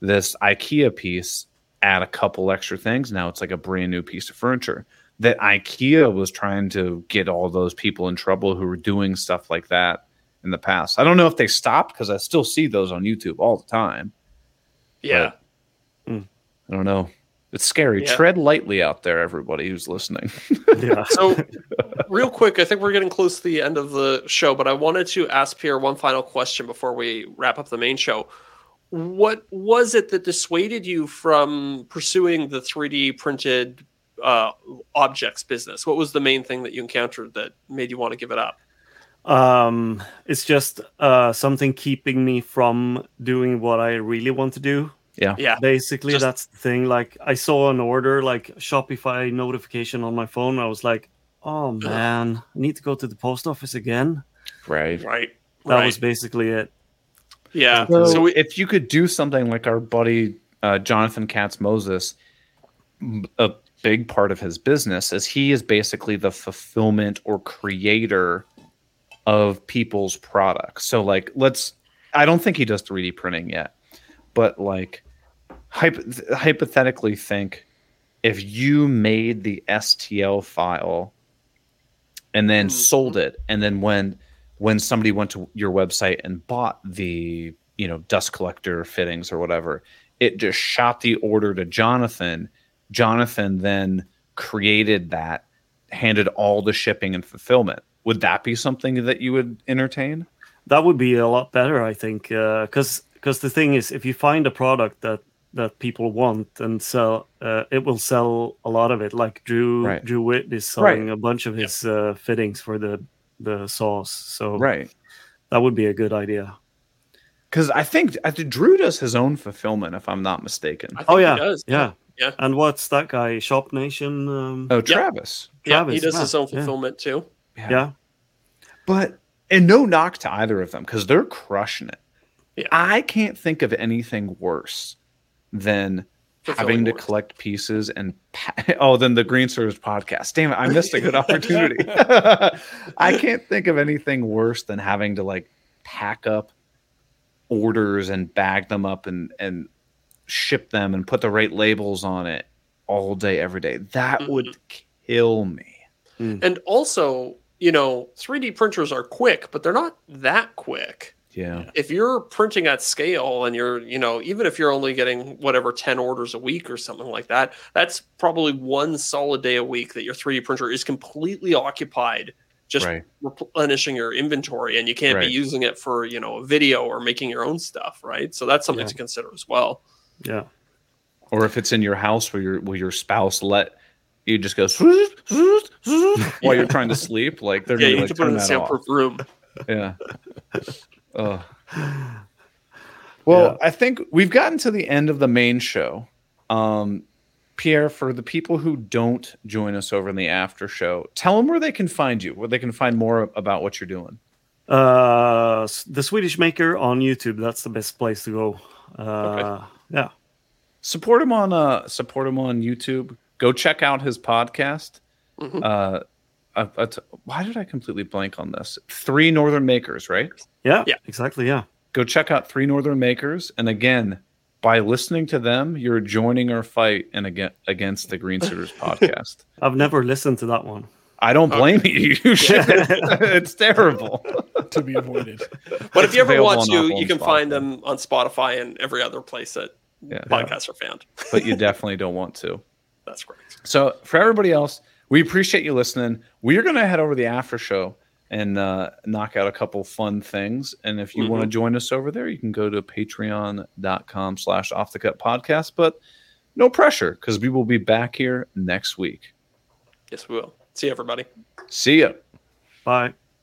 Speaker 1: this IKEA piece, add a couple extra things. Now it's like a brand new piece of furniture. That IKEA was trying to get all those people in trouble who were doing stuff like that in the past. I don't know if they stopped because I still see those on YouTube all the time.
Speaker 4: Yeah. Mm.
Speaker 1: I don't know. It's scary.
Speaker 4: Yeah.
Speaker 1: Tread lightly out there, everybody who's listening.
Speaker 5: Yeah.
Speaker 4: So, real quick, I think we're getting close to the end of the show, but I wanted to ask Pierre one final question before we wrap up the main show. What was it that dissuaded you from pursuing the 3D printed uh, objects business? What was the main thing that you encountered that made you want to give it up?
Speaker 5: Um, it's just uh, something keeping me from doing what I really want to do.
Speaker 4: Yeah.
Speaker 5: Yeah basically,
Speaker 4: Just-
Speaker 5: that's the thing. Like, I saw an order, like Shopify notification on my phone. I was like, oh man, I need to go to the post office again.
Speaker 1: right.
Speaker 4: Right.
Speaker 5: That
Speaker 4: right.
Speaker 5: was basically it.
Speaker 4: yeah.
Speaker 1: So,
Speaker 4: So, we,
Speaker 1: if you could do something like our buddy uh, Jonathan Katz Moses, a big part of his business is he is basically the fulfillment or creator of people's products. So, like, let's, I don't think he does 3D printing yet, but like, hyp- hypothetically, think if you made the STL file and then
Speaker 4: Mhm.
Speaker 1: sold it, and then when when somebody went to your website and bought the you know dust collector fittings or whatever it just shot the order to jonathan. Jonathan then created that handed all the shipping and fulfillment. Would that be something that you would entertain?
Speaker 5: That would be a lot better, I think, because because the thing is, if you find a product that that people want and sell, uh, it will sell a lot of it. Like Drew
Speaker 1: Right.
Speaker 5: Drew Witt is
Speaker 1: Right.
Speaker 5: selling a bunch of his uh, fittings for the the sauce, so
Speaker 1: right
Speaker 5: that would be a good idea.
Speaker 1: because i think i think drew does his own fulfillment if i'm not mistaken
Speaker 4: I think
Speaker 5: Oh
Speaker 4: he
Speaker 5: yeah,
Speaker 4: does.
Speaker 5: yeah,
Speaker 4: Yeah.
Speaker 5: And what's that guy? Shop Nation. Um,
Speaker 1: oh travis
Speaker 4: Yeah, he does
Speaker 5: yeah,
Speaker 4: his own
Speaker 5: yeah.
Speaker 4: fulfillment too.
Speaker 5: yeah.
Speaker 1: But and no knock to either of them because they're crushing it.
Speaker 4: Yeah.
Speaker 1: I can't think of anything worse than
Speaker 4: Fulfilling
Speaker 1: having to
Speaker 4: orders.
Speaker 1: collect pieces and pa- oh, then the Green Service podcast. Damn it, I missed a good opportunity. I can't think of anything worse than having to like pack up orders and bag them up and and ship them and put the right labels on it all day every day. That mm-hmm. would kill me. Hmm.
Speaker 4: And also, you know, 3D printers are quick, but they're not that quick.
Speaker 1: Yeah.
Speaker 4: If you're printing at scale and you're, you know, even if you're only getting whatever 10 orders a week or something like that, that's probably one solid day a week that your 3D printer is completely occupied just
Speaker 1: Right.
Speaker 4: replenishing your inventory and you can't
Speaker 1: Right.
Speaker 4: be using it for, you know, a video or making your own stuff, right? So that's something
Speaker 5: Yeah.
Speaker 4: to consider as well.
Speaker 5: Yeah.
Speaker 1: or if it's in your house where your where your spouse let you just go while you're trying to sleep, like they're
Speaker 4: Yeah, you
Speaker 1: gonna like,
Speaker 4: to put it in
Speaker 1: turn
Speaker 4: a
Speaker 1: that off.
Speaker 4: soundproof room.
Speaker 1: Yeah. Ugh. Well, I think we've gotten to the end of the main show. Um, Pierre, for the people who don't join us over in the after show, tell them where they can find you, where they can find more about what you're doing.
Speaker 5: Uh, the Swedish Maker on YouTube. That's the best place to go. Uh, Yeah.
Speaker 1: Support him on uh support him on YouTube. Go check out his podcast.
Speaker 4: Mhm.
Speaker 1: Uh, uh, uh, why did I completely blank on this? Three Northern Makers, right?
Speaker 5: Yeah.
Speaker 4: Yeah.
Speaker 5: Exactly. Yeah.
Speaker 1: go check out Three Northern Makers. And again, by listening to them, you're joining our fight and again against the Green Suiters podcast.
Speaker 5: I've never listened to that one.
Speaker 1: I don't blame you. You should. it's terrible.
Speaker 6: to be avoided.
Speaker 4: But if you ever want to, you
Speaker 1: and
Speaker 4: can find them on Spotify and every other place that
Speaker 1: Yeah.
Speaker 4: podcasts are found.
Speaker 1: But you definitely don't want to.
Speaker 4: That's correct.
Speaker 1: So for everybody else, we appreciate you listening. We're gonna head over to the after show. and uh, knock out a couple fun things. And if you want to join us over there, you can go to patreon.com slash off the cut podcast. But no pressure because we will be back here next week.
Speaker 4: Yes, we will. See you, everybody.
Speaker 1: See ya.
Speaker 5: Bye.